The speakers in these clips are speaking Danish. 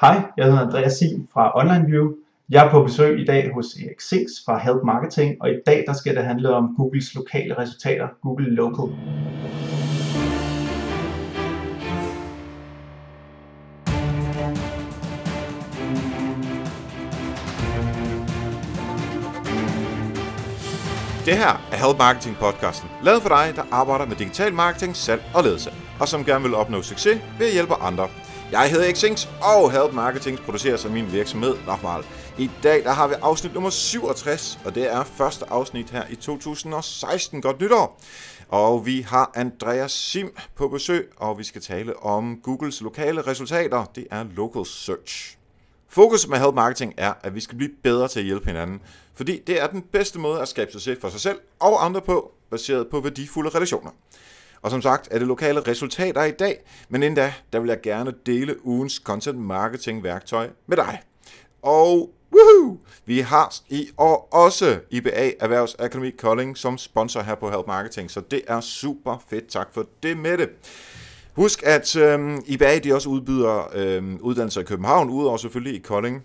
Hej, jeg hedder Andreas Sim fra OnlineView. Jeg er på besøg i dag hos Erik Sings fra Help Marketing, og i dag der skal det handle om Googles lokale resultater, Google Local. Det her er Help Marketing podcasten, lavet for dig, der arbejder med digital marketing, salg og ledelse, og som gerne vil opnå succes ved at hjælpe andre. Jeg hedder Xings, og Help Marketing producerer så min virksomhed Nochmal. I dag der har vi afsnit nummer 67, og det er første afsnit her i 2016. Godt nytår! Og vi har Andreas Sim på besøg, og vi skal tale om Googles lokale resultater. Det er Local Search. Fokus med Help Marketing er, at vi skal blive bedre til at hjælpe hinanden, fordi det er den bedste måde at skabe succes for sig selv og andre på, baseret på værdifulde relationer. Og som sagt er det lokale resultater i dag, men inden da, der vil jeg gerne dele ugens content marketing værktøj med dig. Og woohoo, vi har i år også IBA Erhvervsakademi Kolding som sponsor her på Help Marketing, så det er super fedt. Tak for det med det. Husk, at øhm, IBA de også udbyder øhm, uddannelser i København, udover selvfølgelig i Kolding.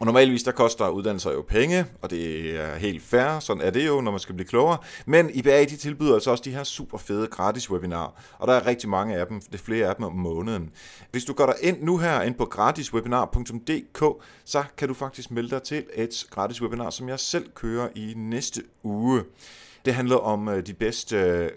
Og normalvis der koster uddannelser jo penge, og det er helt fair, sådan er det jo, når man skal blive klogere. Men IBA de tilbyder altså også de her super fede gratis webinarer, og der er rigtig mange af dem, det er flere af dem om måneden. Hvis du går der ind nu her ind på gratiswebinar.dk, så kan du faktisk melde dig til et gratis webinar, som jeg selv kører i næste uge. Det handler om øh, de bedste øh,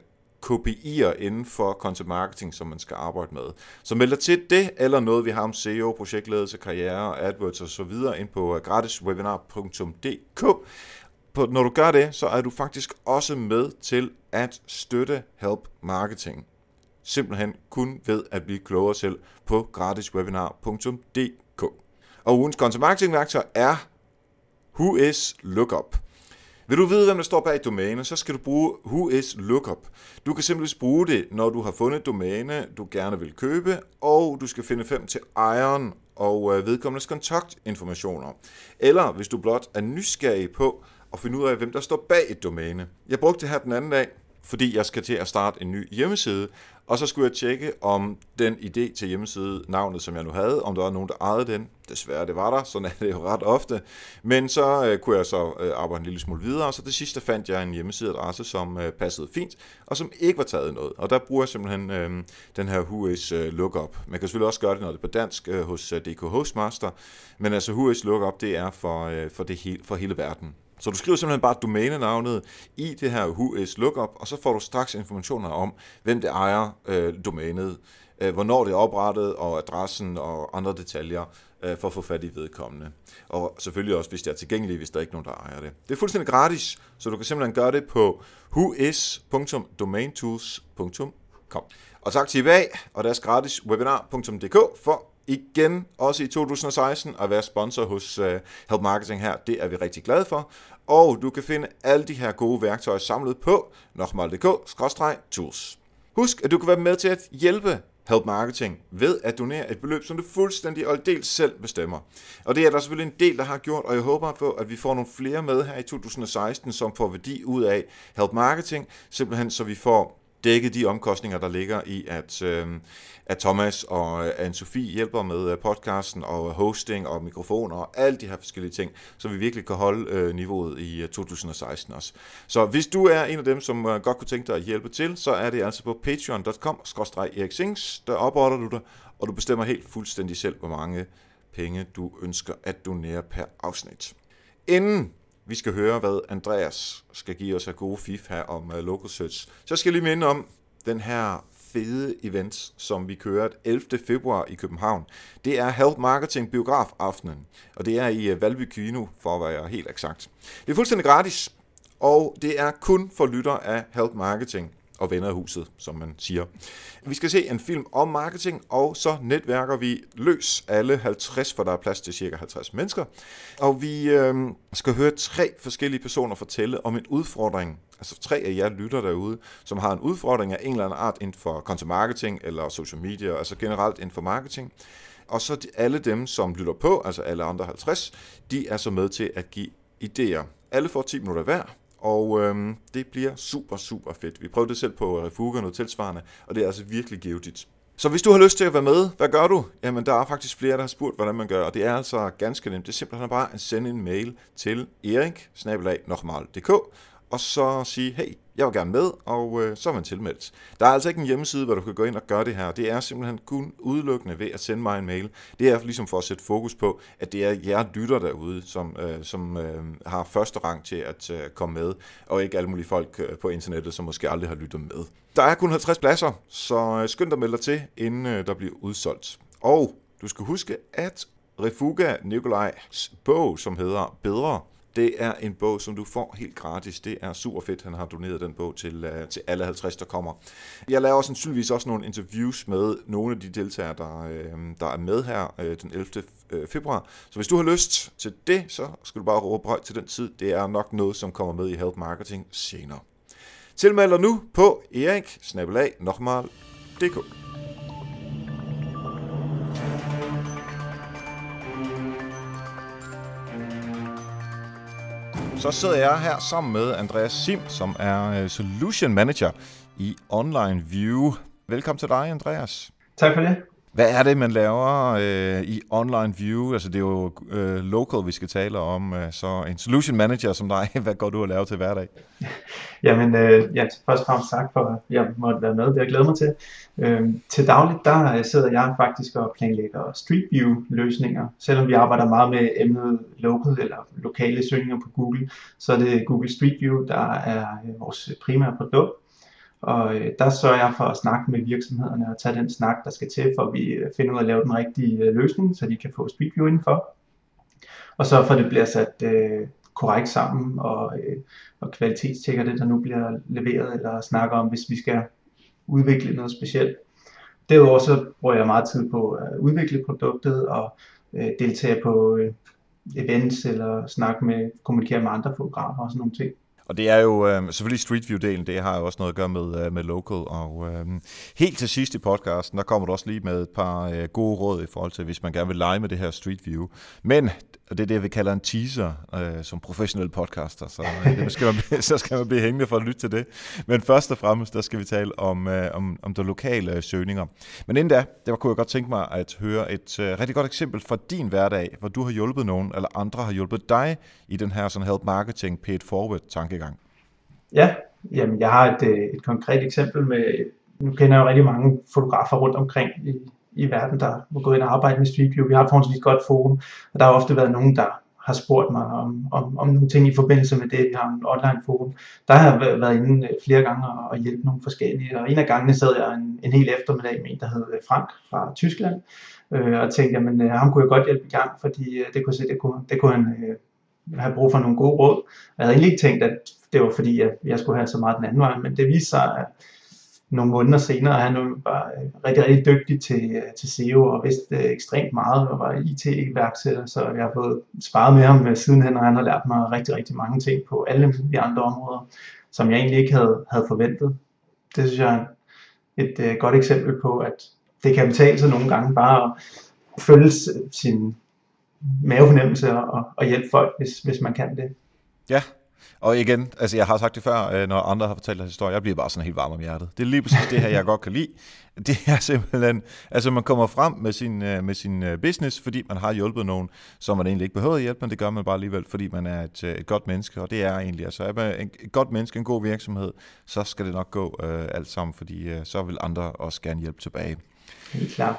KPI'er inden for content marketing, som man skal arbejde med. Så meld dig til det, eller noget vi har om SEO, projektledelse, karriere, AdWords og videre, ind på øh, gratiswebinar.dk. På, når du gør det, så er du faktisk også med til at støtte Help Marketing. Simpelthen kun ved at blive klogere selv på gratiswebinar.dk. Og ugens content marketing værktøj er Who is Lookup. Vil du vide, hvem der står bag et domæne, så skal du bruge Whois Lookup. Du kan simpelthen bruge det, når du har fundet et domæne, du gerne vil købe, og du skal finde frem til ejeren og øh, vedkommendes kontaktinformationer. Eller hvis du blot er nysgerrig på at finde ud af, hvem der står bag et domæne. Jeg brugte det her den anden dag, fordi jeg skal til at starte en ny hjemmeside, og så skulle jeg tjekke, om den idé til hjemmeside, navnet som jeg nu havde, om der var nogen, der ejede den. Desværre, det var der, sådan er det jo ret ofte. Men så øh, kunne jeg så øh, arbejde en lille smule videre, og så det sidste fandt jeg en hjemmesideadresse, som øh, passede fint, og som ikke var taget noget. Og der bruger jeg simpelthen øh, den her Whois øh, Lookup. Man kan selvfølgelig også gøre det, når det er på dansk øh, hos øh, DK Hostmaster, men altså Whois Lookup, det er for, øh, for, det he- for hele verden. Så du skriver simpelthen bare domænenavnet i det her Whois Lookup, og så får du straks informationer om, hvem det ejer øh, domænet, øh, hvornår det er oprettet, og adressen og andre detaljer øh, for at få fat i vedkommende. Og selvfølgelig også, hvis det er tilgængeligt, hvis der er ikke nogen, der ejer det. Det er fuldstændig gratis, så du kan simpelthen gøre det på whois.domaintools.com. Og tak til IBA og deres gratis webinar.dk for igen, også i 2016, at være sponsor hos øh, Help Marketing her. Det er vi rigtig glade for. Og du kan finde alle de her gode værktøjer samlet på nokmal.dk-tools. Husk, at du kan være med til at hjælpe Help Marketing ved at donere et beløb, som du fuldstændig og dels selv bestemmer. Og det er der selvfølgelig en del, der har gjort, og jeg håber på, at vi får nogle flere med her i 2016, som får værdi ud af Help Marketing, simpelthen så vi får dække de omkostninger, der ligger i, at, øh, at Thomas og øh, Anne-Sophie hjælper med øh, podcasten og hosting og mikrofoner og alle de her forskellige ting, så vi virkelig kan holde øh, niveauet i øh, 2016 også. Så hvis du er en af dem, som øh, godt kunne tænke dig at hjælpe til, så er det altså på patreon.com eriksings, der opretter du dig, og du bestemmer helt fuldstændig selv, hvor mange penge du ønsker at donere per afsnit. Inden vi skal høre, hvad Andreas skal give os af gode fif her om uh, Local Search. Så skal jeg lige minde om den her fede event, som vi kører 11. februar i København. Det er Health Marketing Biograf aftenen, og det er i uh, Valby Kino, for at være helt eksakt. Det er fuldstændig gratis, og det er kun for lytter af Health Marketing og venner af huset, som man siger. Vi skal se en film om marketing, og så netværker vi løs alle 50, for der er plads til cirka 50 mennesker. Og vi øh, skal høre tre forskellige personer fortælle om en udfordring, altså tre af jer lytter derude, som har en udfordring af en eller anden art inden for content marketing eller social media, altså generelt inden for marketing. Og så alle dem, som lytter på, altså alle andre 50, de er så med til at give idéer. Alle får 10 minutter hver, og øhm, det bliver super, super fedt. Vi prøvede det selv på Refuga, noget tilsvarende, og det er altså virkelig givetigt. Så hvis du har lyst til at være med, hvad gør du? Jamen, der er faktisk flere, der har spurgt, hvordan man gør, og det er altså ganske nemt. Det er simpelthen bare at sende en mail til erik og så sige, hey, jeg vil gerne med, og øh, så er man tilmeldt. Der er altså ikke en hjemmeside, hvor du kan gå ind og gøre det her. Det er simpelthen kun udelukkende ved at sende mig en mail. Det er ligesom for at sætte fokus på, at det er jer lytter derude, som, øh, som øh, har første rang til at øh, komme med, og ikke alle mulige folk øh, på internettet, som måske aldrig har lyttet med. Der er kun 50 pladser, så øh, skynd dig at melde dig til, inden øh, der bliver udsolgt. Og du skal huske, at Refuga Nikolajs bog, som hedder Bedre, det er en bog, som du får helt gratis. Det er super fedt, han har doneret den bog til, uh, til alle 50, der kommer. Jeg laver sandsynligvis også nogle interviews med nogle af de deltagere, der, uh, der er med her uh, den 11. februar. Så hvis du har lyst til det, så skal du bare råbe højt til den tid. Det er nok noget, som kommer med i Help Marketing senere. Tilmeld dig nu på erik så sidder jeg her sammen med Andreas Sim, som er øh, Solution Manager i Online View. Velkommen til dig, Andreas. Tak for det. Hvad er det, man laver øh, i Online View? Altså, det er jo øh, local, vi skal tale om. Øh, så en solution manager som dig, hvad går du at lave til hverdag? Jamen, øh, ja, først og fremmest tak for, at jeg måtte være med. Det jeg glæder mig til. Øh, til dagligt, der øh, sidder jeg faktisk og planlægger Street View-løsninger. Selvom vi arbejder meget med emnet local eller lokale søgninger på Google, så er det Google Street View, der er øh, vores primære produkt. Og øh, der sørger jeg for at snakke med virksomhederne og tage den snak, der skal til, for at vi øh, finder ud af at lave den rigtige øh, løsning, så de kan få speedview indenfor. Og så for at det bliver sat øh, korrekt sammen og, øh, og kvalitetstjekker det, der nu bliver leveret eller snakker om, hvis vi skal udvikle noget specielt. Derudover så bruger jeg meget tid på at udvikle produktet og øh, deltage på øh, events eller snakke med, kommunikere med andre fotografer og sådan nogle ting. Og det er jo øh, selvfølgelig Street View-delen, det har jo også noget at gøre med, øh, med local. Og øh, helt til sidst i podcasten, der kommer du også lige med et par øh, gode råd i forhold til, hvis man gerne vil lege med det her Street View. Men og det er det, vi kalder en teaser øh, som professionel podcaster, så, øh, det skal man, så skal man blive hængende for at lytte til det. Men først og fremmest, der skal vi tale om, øh, om, om de lokale øh, søgninger. Men inden da, der kunne jeg godt tænke mig at høre et øh, rigtig godt eksempel fra din hverdag, hvor du har hjulpet nogen, eller andre har hjulpet dig i den her sådan help marketing paid forward tankegang. Ja, jamen jeg har et, øh, et konkret eksempel med, nu kender jeg jo rigtig mange fotografer rundt omkring i, i verden, der må gået ind og arbejdet med Street View. Vi har et forholdsvis godt forum, og der har ofte været nogen, der har spurgt mig om, om, om nogle ting i forbindelse med det. Vi har en online forum. Der har jeg været inde øh, flere gange og, og hjælpe nogle forskellige. Og en af gangene sad jeg en, en hel eftermiddag med en, der hed øh, Frank fra Tyskland, øh, og tænkte, at øh, ham kunne jeg godt hjælpe i gang, fordi øh, det kunne se, det kunne, det kunne han øh, have brug for nogle gode råd. Jeg havde egentlig ikke tænkt, at det var fordi, at jeg skulle have så meget den anden vej, men det viste sig, at nogle måneder senere, han var øh, rigtig, rigtig dygtig til, øh, til SEO og vidste øh, ekstremt meget og var IT-iværksætter, så jeg har fået sparet med ham sidenhen, og han har lært mig rigtig, rigtig mange ting på alle de andre områder, som jeg egentlig ikke havde, havde forventet. Det synes jeg er et uh, godt eksempel på, at det kan betale sig nogle gange bare at følge sin mavefornemmelse og, og hjælpe folk, hvis, hvis man kan det. Ja, og igen, altså jeg har sagt det før, øh, når andre har fortalt deres historie, jeg bliver bare sådan helt varm om hjertet. Det er lige præcis det her, jeg godt kan lide. Det er simpelthen, altså man kommer frem med sin, øh, med sin øh, business, fordi man har hjulpet nogen, som man egentlig ikke behøver at hjælpe, men det gør man bare alligevel, fordi man er et, et godt menneske, og det er egentlig, altså er man et godt menneske, en god virksomhed, så skal det nok gå uh, alt sammen, fordi uh, så vil andre også gerne hjælpe tilbage. Helt klart.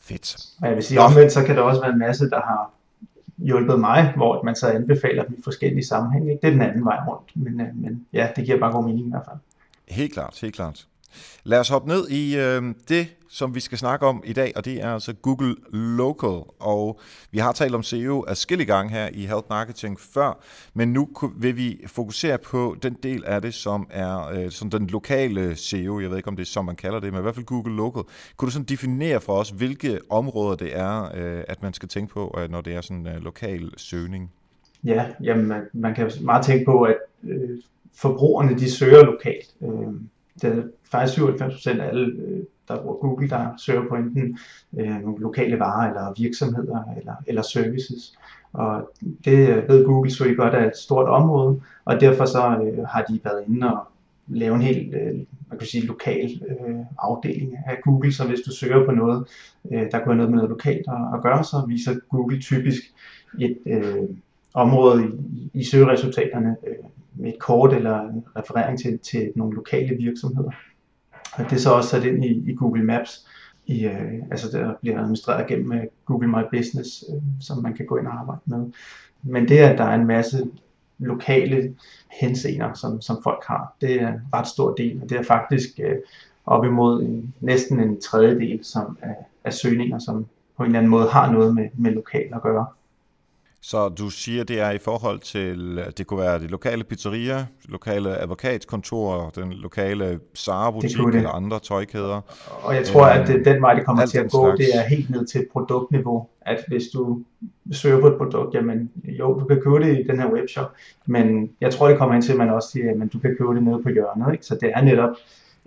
Fedt. Og jeg vil sige omvendt, så kan der også være en masse, der har hjulpet mig, hvor man så anbefaler dem i forskellige sammenhænge. Ikke? Det er den anden vej rundt, men, øh, men ja, det giver bare god mening i hvert fald. Helt klart, helt klart. Lad os hoppe ned i øh, det, som vi skal snakke om i dag, og det er altså Google Local. Og vi har talt om SEO adskillige gange her i Health Marketing før, men nu vil vi fokusere på den del af det, som er øh, sådan den lokale SEO. Jeg ved ikke, om det er som man kalder det, men i hvert fald Google Local. Kunne du sådan definere for os, hvilke områder det er, øh, at man skal tænke på, øh, når det er sådan en øh, lokal søgning? Ja, jamen man, man kan meget tænke på, at øh, forbrugerne de søger lokalt. Øh, det er faktisk 97 af alle, øh, der bruger Google, der søger på enten øh, nogle lokale varer eller virksomheder eller, eller services. Og det øh, ved Google så I godt er et stort område, og derfor så øh, har de været inde og lave en helt øh, man kan sige, lokal øh, afdeling af Google, så hvis du søger på noget, øh, der kunne have noget med noget lokalt at, at gøre, så viser Google typisk et øh, område i, i søgeresultaterne øh, med et kort eller en referering til, til nogle lokale virksomheder. Og det er så også sat ind i, i Google Maps, i, øh, altså der bliver administreret gennem øh, Google My Business, øh, som man kan gå ind og arbejde med. Men det, at der er en masse lokale henseender, som, som folk har, det er en ret stor del, og det er faktisk øh, op imod en, næsten en tredjedel som, af, af søgninger, som på en eller anden måde har noget med, med lokal at gøre. Så du siger, det er i forhold til, det kunne være de lokale pizzeria, lokale advokatkontor, den lokale Zara-butik eller andre tøjkæder. Og jeg tror, at det, den vej, det kommer til at gå, slags. det er helt ned til produktniveau. At hvis du søger på et produkt, jamen jo, du kan købe det i den her webshop, men jeg tror, det kommer ind til, at man også siger, at du kan købe det nede på hjørnet. Ikke? Så det er netop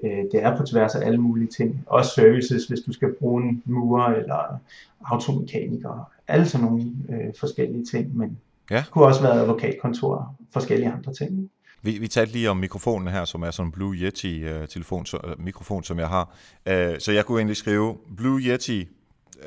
Øh, det er på tværs af alle mulige ting. Også services, hvis du skal bruge en murer eller automekaniker. Alle sådan nogle øh, forskellige ting, men ja. det kunne også være advokatkontor og forskellige andre ting. Vi, vi talte lige om mikrofonen her, som er sådan en Blue Yeti uh, telefon, så, uh, mikrofon, som jeg har. Uh, så jeg kunne egentlig skrive Blue Yeti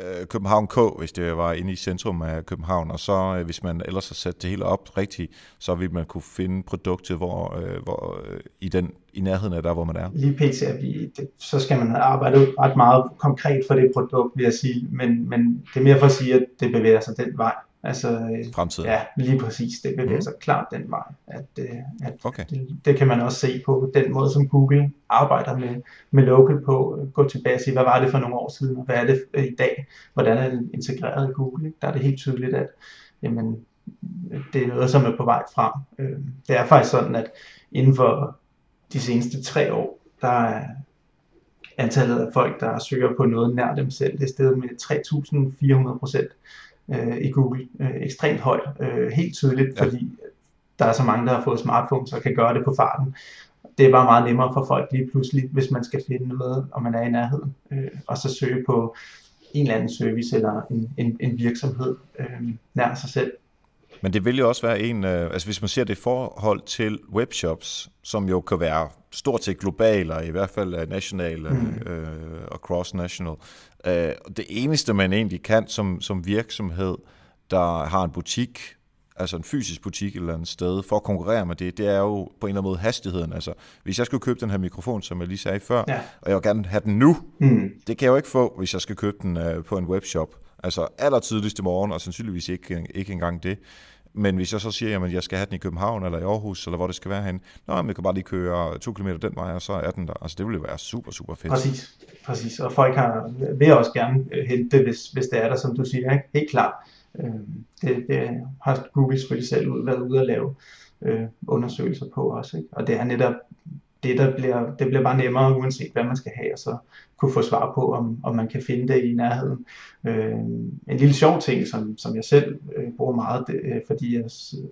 øh, København K, hvis det var inde i centrum af København, og så øh, hvis man ellers har sat det hele op rigtigt, så vil man kunne finde produktet hvor, øh, hvor, øh, i, den, i nærheden af der, hvor man er. Lige pt. Er vi, det, så skal man arbejde ret meget konkret for det produkt, vil jeg sige, men, men det er mere for at sige, at det bevæger sig den vej. Altså, øh, Fremtiden. Ja, lige præcis. Det bevæger mm. sig klart den vej. At, øh, at okay. det, det kan man også se på den måde, som Google arbejder med, med local på. Gå tilbage og sige, hvad var det for nogle år siden, og hvad er det i dag? Hvordan er det integreret i Google? Der er det helt tydeligt, at jamen, det er noget, som er på vej frem. Øh, det er faktisk sådan, at inden for de seneste tre år, der er antallet af folk, der søger på noget nær dem selv, det er steget med 3.400 procent øh, i Google øh, ekstremt højt, øh, helt tydeligt, ja. fordi der er så mange, der har fået smartphones og kan gøre det på farten. Det er bare meget nemmere for folk lige pludselig, hvis man skal finde noget, og man er i nærheden, øh, og så søge på en eller anden service eller en, en, en virksomhed øh, nær sig selv. Men det vil jo også være en, øh, altså hvis man ser det i forhold til webshops, som jo kan være stort set globale, og i hvert fald nationale mm. øh, og cross-national. Øh, det eneste, man egentlig kan som, som virksomhed, der har en butik, altså en fysisk butik et eller andet sted, for at konkurrere med det, det er jo på en eller anden måde hastigheden. Altså, hvis jeg skulle købe den her mikrofon, som jeg lige sagde før, ja. og jeg vil gerne have den nu, mm. det kan jeg jo ikke få, hvis jeg skal købe den uh, på en webshop. Altså aller tidligst i morgen, og sandsynligvis ikke, ikke engang det. Men hvis jeg så siger, at jeg skal have den i København eller i Aarhus, eller hvor det skal være hen, nå, men jeg kan bare lige køre to kilometer den vej, og så er den der. Altså det ville være super, super fedt. Præcis, præcis. Og folk har, vil også gerne øh, hente det, hvis, hvis det er der, som du siger. Ikke? Helt klart. Øhm, det, det har Google selvfølgelig selv været ude at lave øh, undersøgelser på også. Ikke? Og det er netop det, der bliver, det bliver bare nemmere, uanset hvad man skal have, og så kunne få svar på, om, om man kan finde det i nærheden. Øh, en lille sjov ting, som, som jeg selv øh, bruger meget, det, øh, fordi jeg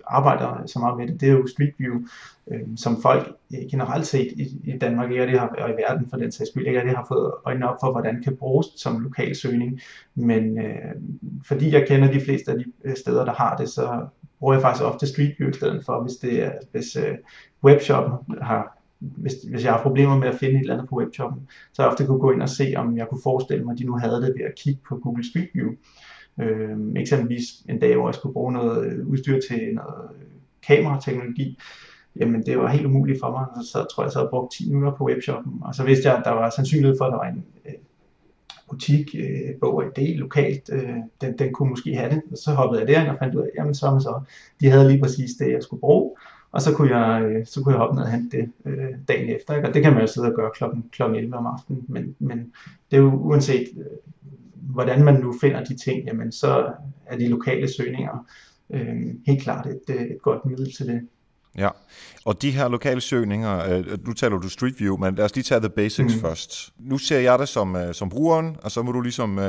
arbejder så meget med det, det er jo Street View, øh, som folk øh, generelt set i, i Danmark ikke, det har, og i verden for den sags skyld ikke det har fået øjnene op for, hvordan det kan bruges som lokal søgning. Men øh, fordi jeg kender de fleste af de øh, steder, der har det, så bruger jeg faktisk ofte Street View i stedet for, hvis, det er, hvis øh, webshoppen har hvis, hvis jeg har problemer med at finde et eller andet på webshoppen, så jeg ofte kunne gå ind og se, om jeg kunne forestille mig, at de nu havde det ved at kigge på Google Street View. Øh, eksempelvis en dag, hvor jeg skulle bruge noget øh, udstyr til noget øh, kamerateknologi, jamen det var helt umuligt for mig, så tror jeg, så havde brugt 10 minutter på webshoppen, og så vidste jeg, at der var sandsynlighed for, at der var en øh, butik, øh, bog og idé lokalt, øh, den, den kunne måske have det, og så hoppede jeg derind og fandt ud af, jamen så, så. De havde lige præcis det, jeg skulle bruge, og så kunne jeg, øh, så kunne jeg hoppe ned og hente det øh, dagen efter. Ikke? Og det kan man jo sidde og gøre klokken, klokken 11 om aftenen. Men, men det er jo uanset, øh, hvordan man nu finder de ting, jamen så er de lokale søgninger øh, helt klart et, øh, et godt middel til det. Ja, og de her lokale søgninger, øh, nu taler du Street View, men lad os lige tage the basics mm. først. Nu ser jeg det som, som brugeren, og så må du ligesom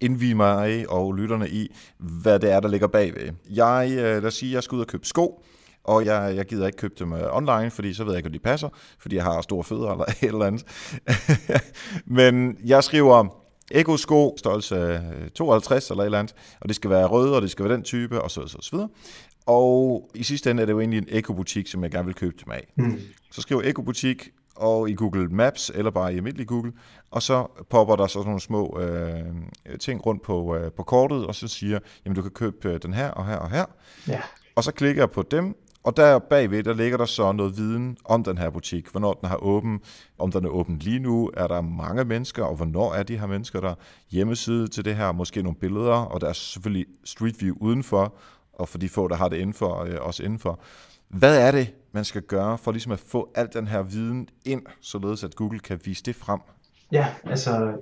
indvige mig og lytterne i, hvad det er, der ligger bagved. Jeg, lad os sige, jeg skal ud og købe sko, og jeg, jeg gider ikke købe dem uh, online, fordi så ved jeg ikke, om de passer, fordi jeg har store fødder eller et eller andet. Men jeg skriver Ego sko, størrelse 52 eller et eller andet, og det skal være røde, og det skal være den type, og så, så, så videre. Og i sidste ende er det jo egentlig en ekobutik, som jeg gerne vil købe mig af. Mm. Så skriver ekobutik, og i Google Maps, eller bare i almindelig Google, og så popper der så nogle små øh, ting rundt på, øh, på kortet, og så siger, jamen du kan købe øh, den her og her og her. Ja. Og så klikker jeg på dem, og der bagved, der ligger der så noget viden om den her butik, hvornår den har åben, om den er åben lige nu, er der mange mennesker, og hvornår er de her mennesker der, hjemmeside til det her, måske nogle billeder, og der er selvfølgelig Street View udenfor, og for de få, der har det indenfor, øh, også indenfor. Hvad er det, man skal gøre for ligesom at få al den her viden ind, således at Google kan vise det frem? Ja, altså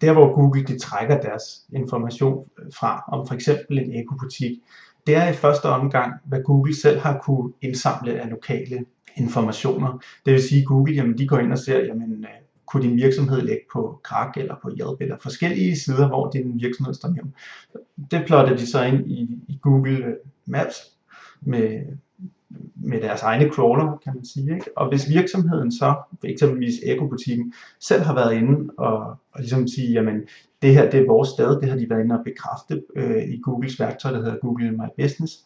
der hvor Google de trækker deres information fra, om for eksempel en ekobutik, det er i første omgang, hvad Google selv har kunne indsamle af lokale informationer. Det vil sige, at Google jamen, de går ind og ser, jamen, øh, kunne din virksomhed ligge på Krak eller på Yelp eller forskellige sider, hvor din virksomhed står nævnt. Det plotter de så ind i, i Google øh, Maps med med deres egne crawler, kan man sige. Ikke? Og hvis virksomheden så, eksempelvis ekobutikken, selv har været inde og, og ligesom sige, jamen det her det er vores sted, det har de været inde og bekræfte øh, i Googles værktøj, der hedder Google My Business,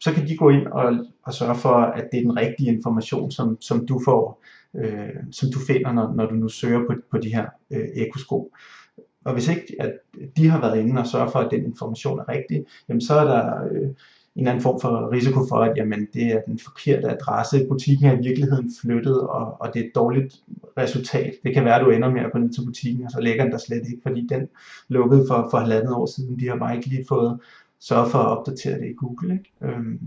så kan de gå ind og, og sørge for, at det er den rigtige information, som, som du får, øh, som du finder, når, når du nu søger på, på de her øh, ekosko. Og hvis ikke at de har været inde og sørge for, at den information er rigtig, jamen så er der øh, en eller anden form for risiko for, at jamen, det er den forkerte adresse, butikken er i virkeligheden flyttet, og, og det er et dårligt resultat. Det kan være, at du ender med at gå ned til butikken, og så ligger den der slet ikke, fordi den lukkede for, for halvandet år siden. De har bare ikke lige fået sørget for at opdatere det i Google. Ikke? Øhm.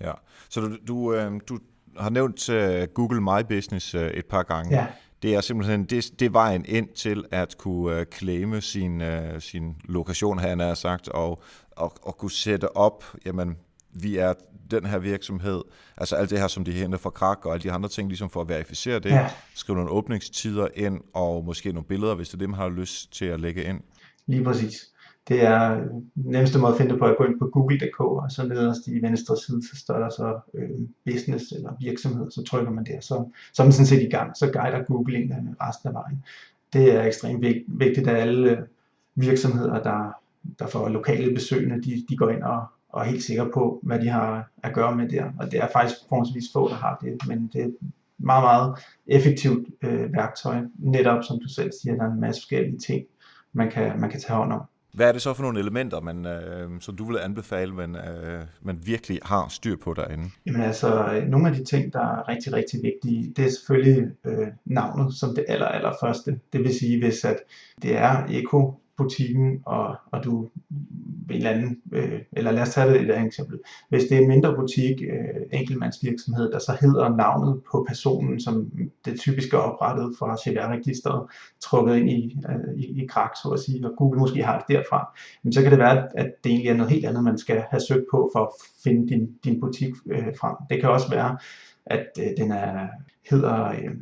Ja, så du, du, øh, du har nævnt uh, Google My Business uh, et par gange. Ja. Det er simpelthen det, det er vejen ind til at kunne uh, claime sin, uh, sin lokation, han har sagt, og, og, og kunne sætte op, jamen, vi er den her virksomhed, altså alt det her, som de henter fra Krak og alle de andre ting, ligesom for at verificere det, ja. skrive nogle åbningstider ind, og måske nogle billeder, hvis det er det, man har lyst til at lægge ind. Lige præcis. Det er nemmeste måde at finde det på at gå ind på google.dk, og så nederst i venstre side, så står der så øh, business eller virksomhed, så trykker man der, så, så er man sådan set i gang, så guider Google en resten af vejen. Det er ekstremt vigtigt, at alle virksomheder, der, der får lokale besøgende, de, de går ind og, og er helt sikre på, hvad de har at gøre med der. Og det er faktisk forholdsvis få, der har det, men det er et meget, meget effektivt øh, værktøj. Netop, som du selv siger, der er en masse forskellige ting, man kan, man kan tage hånd om. Hvad er det så for nogle elementer, man, øh, som du vil anbefale, man, øh, man virkelig har styr på derinde? Jamen altså, øh, nogle af de ting, der er rigtig, rigtig vigtige, det er selvfølgelig øh, navnet som det aller, aller første. Det vil sige, hvis at det er eko butikken, og, og du en eller anden, øh, eller lad os tage det et andet eksempel. Hvis det er en mindre butik, øh, enkeltmandsvirksomhed, der så hedder navnet på personen, som det typisk er oprettet fra CVR-registeret, trukket ind i, øh, i, i krak, så at sige, og Google måske har det derfra, men så kan det være, at det egentlig er noget helt andet, man skal have søgt på for at finde din, din butik øh, frem. Det kan også være, at øh, den er, hedder... Øh,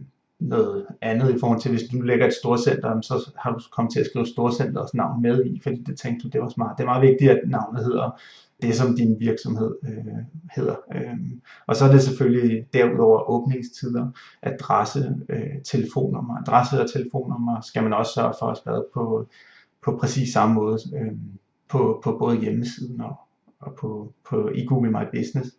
noget andet i forhold til, hvis du lægger et storcenter, så har du kommet til at skrive storcenters navn med i, fordi det tænkte du, det var smart. Det er meget vigtigt, at navnet hedder det, som din virksomhed øh, hedder. Øh, og så er det selvfølgelig derudover åbningstider, adresse, øh, telefonnummer. Adresse og telefonnummer skal man også sørge for at skrive på, på præcis samme måde øh, på, på både hjemmesiden og, og på, på, i Google My Business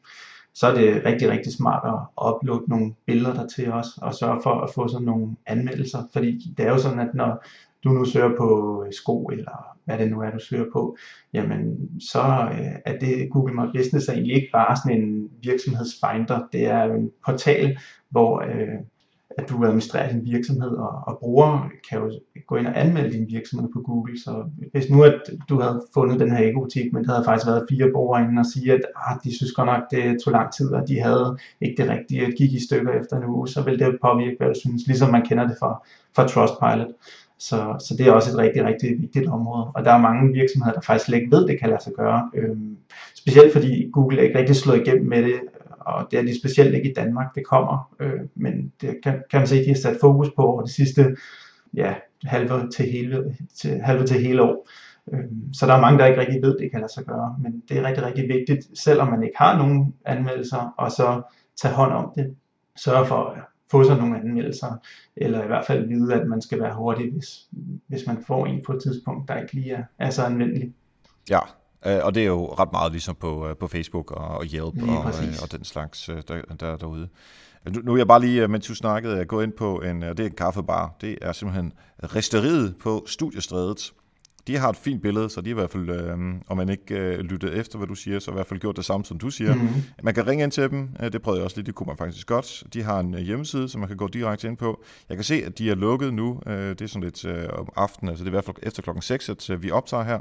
så er det rigtig, rigtig smart at uploade nogle billeder der til os, og sørge for at få sådan nogle anmeldelser, fordi det er jo sådan, at når du nu søger på øh, sko, eller hvad det nu er, du søger på, jamen så øh, er det Google My Business er egentlig ikke bare sådan en virksomhedsfinder, det er en portal, hvor øh, at du administrerer din virksomhed, og, og brugere kan jo gå ind og anmelde din virksomhed på Google. Så hvis nu at du havde fundet den her ekobutik, men der havde faktisk været fire brugere inden og sige, at ah, de synes godt nok, det tog lang tid, og de havde ikke det rigtige, at gik i stykker efter en uge, så vil det påvirke, hvad du synes, ligesom man kender det fra, fra Trustpilot. Så, så det er også et rigtig, rigtig vigtigt område. Og der er mange virksomheder, der faktisk slet ikke ved, det kan lade sig gøre. Øhm, specielt fordi Google er ikke rigtig slået igennem med det og det er de specielt ikke i Danmark, det kommer, øh, men det kan, kan man se, at de har sat fokus på over det sidste ja, halve til hele, til, halve til hele år. Øh, så der er mange, der ikke rigtig ved, det kan lade sig gøre, men det er rigtig, rigtig vigtigt, selvom man ikke har nogen anmeldelser, og så tage hånd om det. Sørge for at få sig nogle anmeldelser, eller i hvert fald vide, at man skal være hurtig, hvis, hvis man får en på et tidspunkt, der ikke lige er, er så anvendelig. Ja, og det er jo ret meget ligesom på, øh, på Facebook og, og Yelp og, øh, og den slags, der, der derude. Nu, nu er jeg bare lige, mens du snakkede, gå ind på en, det er en kaffebar. Det er simpelthen resteriet på Studiestrædet de har et fint billede, så de har i hvert fald, øh, om man ikke øh, lyttet efter, hvad du siger, så i hvert fald gjort det samme, som du siger. Mm-hmm. Man kan ringe ind til dem, øh, det prøvede jeg også lidt, det kunne man faktisk godt. De har en øh, hjemmeside, som man kan gå direkte ind på. Jeg kan se, at de er lukket nu, øh, det er sådan lidt øh, om aftenen, altså det er i hvert fald efter klokken 6, at øh, vi optager her.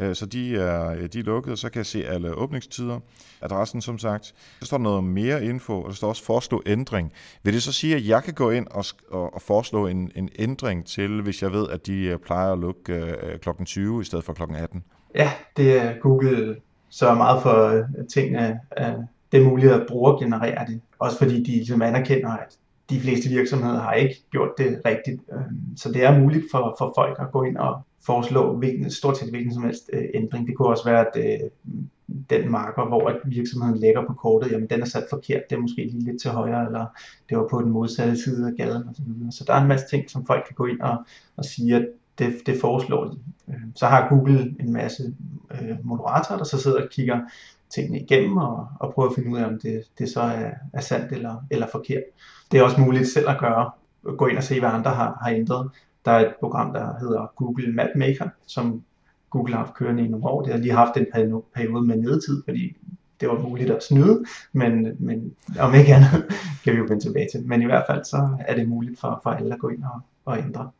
Øh, så de er, øh, de er lukket, så kan jeg se alle åbningstider. Adressen som sagt. Der står noget mere info, og der står også foreslå ændring. Vil det så sige, at jeg kan gå ind og, og, og foreslå en, en ændring til, hvis jeg ved, at de øh, plejer at lukke uh, klokken 20 i stedet for klokken 18? Ja, det er Google så meget for tingene. Det er muligt at bruge generere det. Også fordi de ligesom anerkender, at de fleste virksomheder har ikke gjort det rigtigt. Øhm, så det er muligt for, for folk at gå ind og foreslå hvilken, stort set hvilken som helst øh, ændring. Det kunne også være, at øh, den marker, hvor at virksomheden lægger på kortet, jamen den er sat forkert, det er måske lige lidt til højre, eller det var på den modsatte side af gaden osv. Så, så der er en masse ting, som folk kan gå ind og, og sige, at det, det foreslår de. Øhm, så har Google en masse øh, moderatorer, der så sidder og kigger tingene igennem og, og prøve at finde ud af, om det, det så er, er sandt eller, eller forkert. Det er også muligt selv at gøre, gå ind og se, hvad andre har, har ændret. Der er et program, der hedder Google Map Maker, som Google har haft kørende i nogle år. Det har lige haft en periode med nedtid, fordi det var muligt at snyde, men, men om ikke andet kan vi jo vende tilbage til. Men i hvert fald så er det muligt for, for alle at gå ind og, og ændre.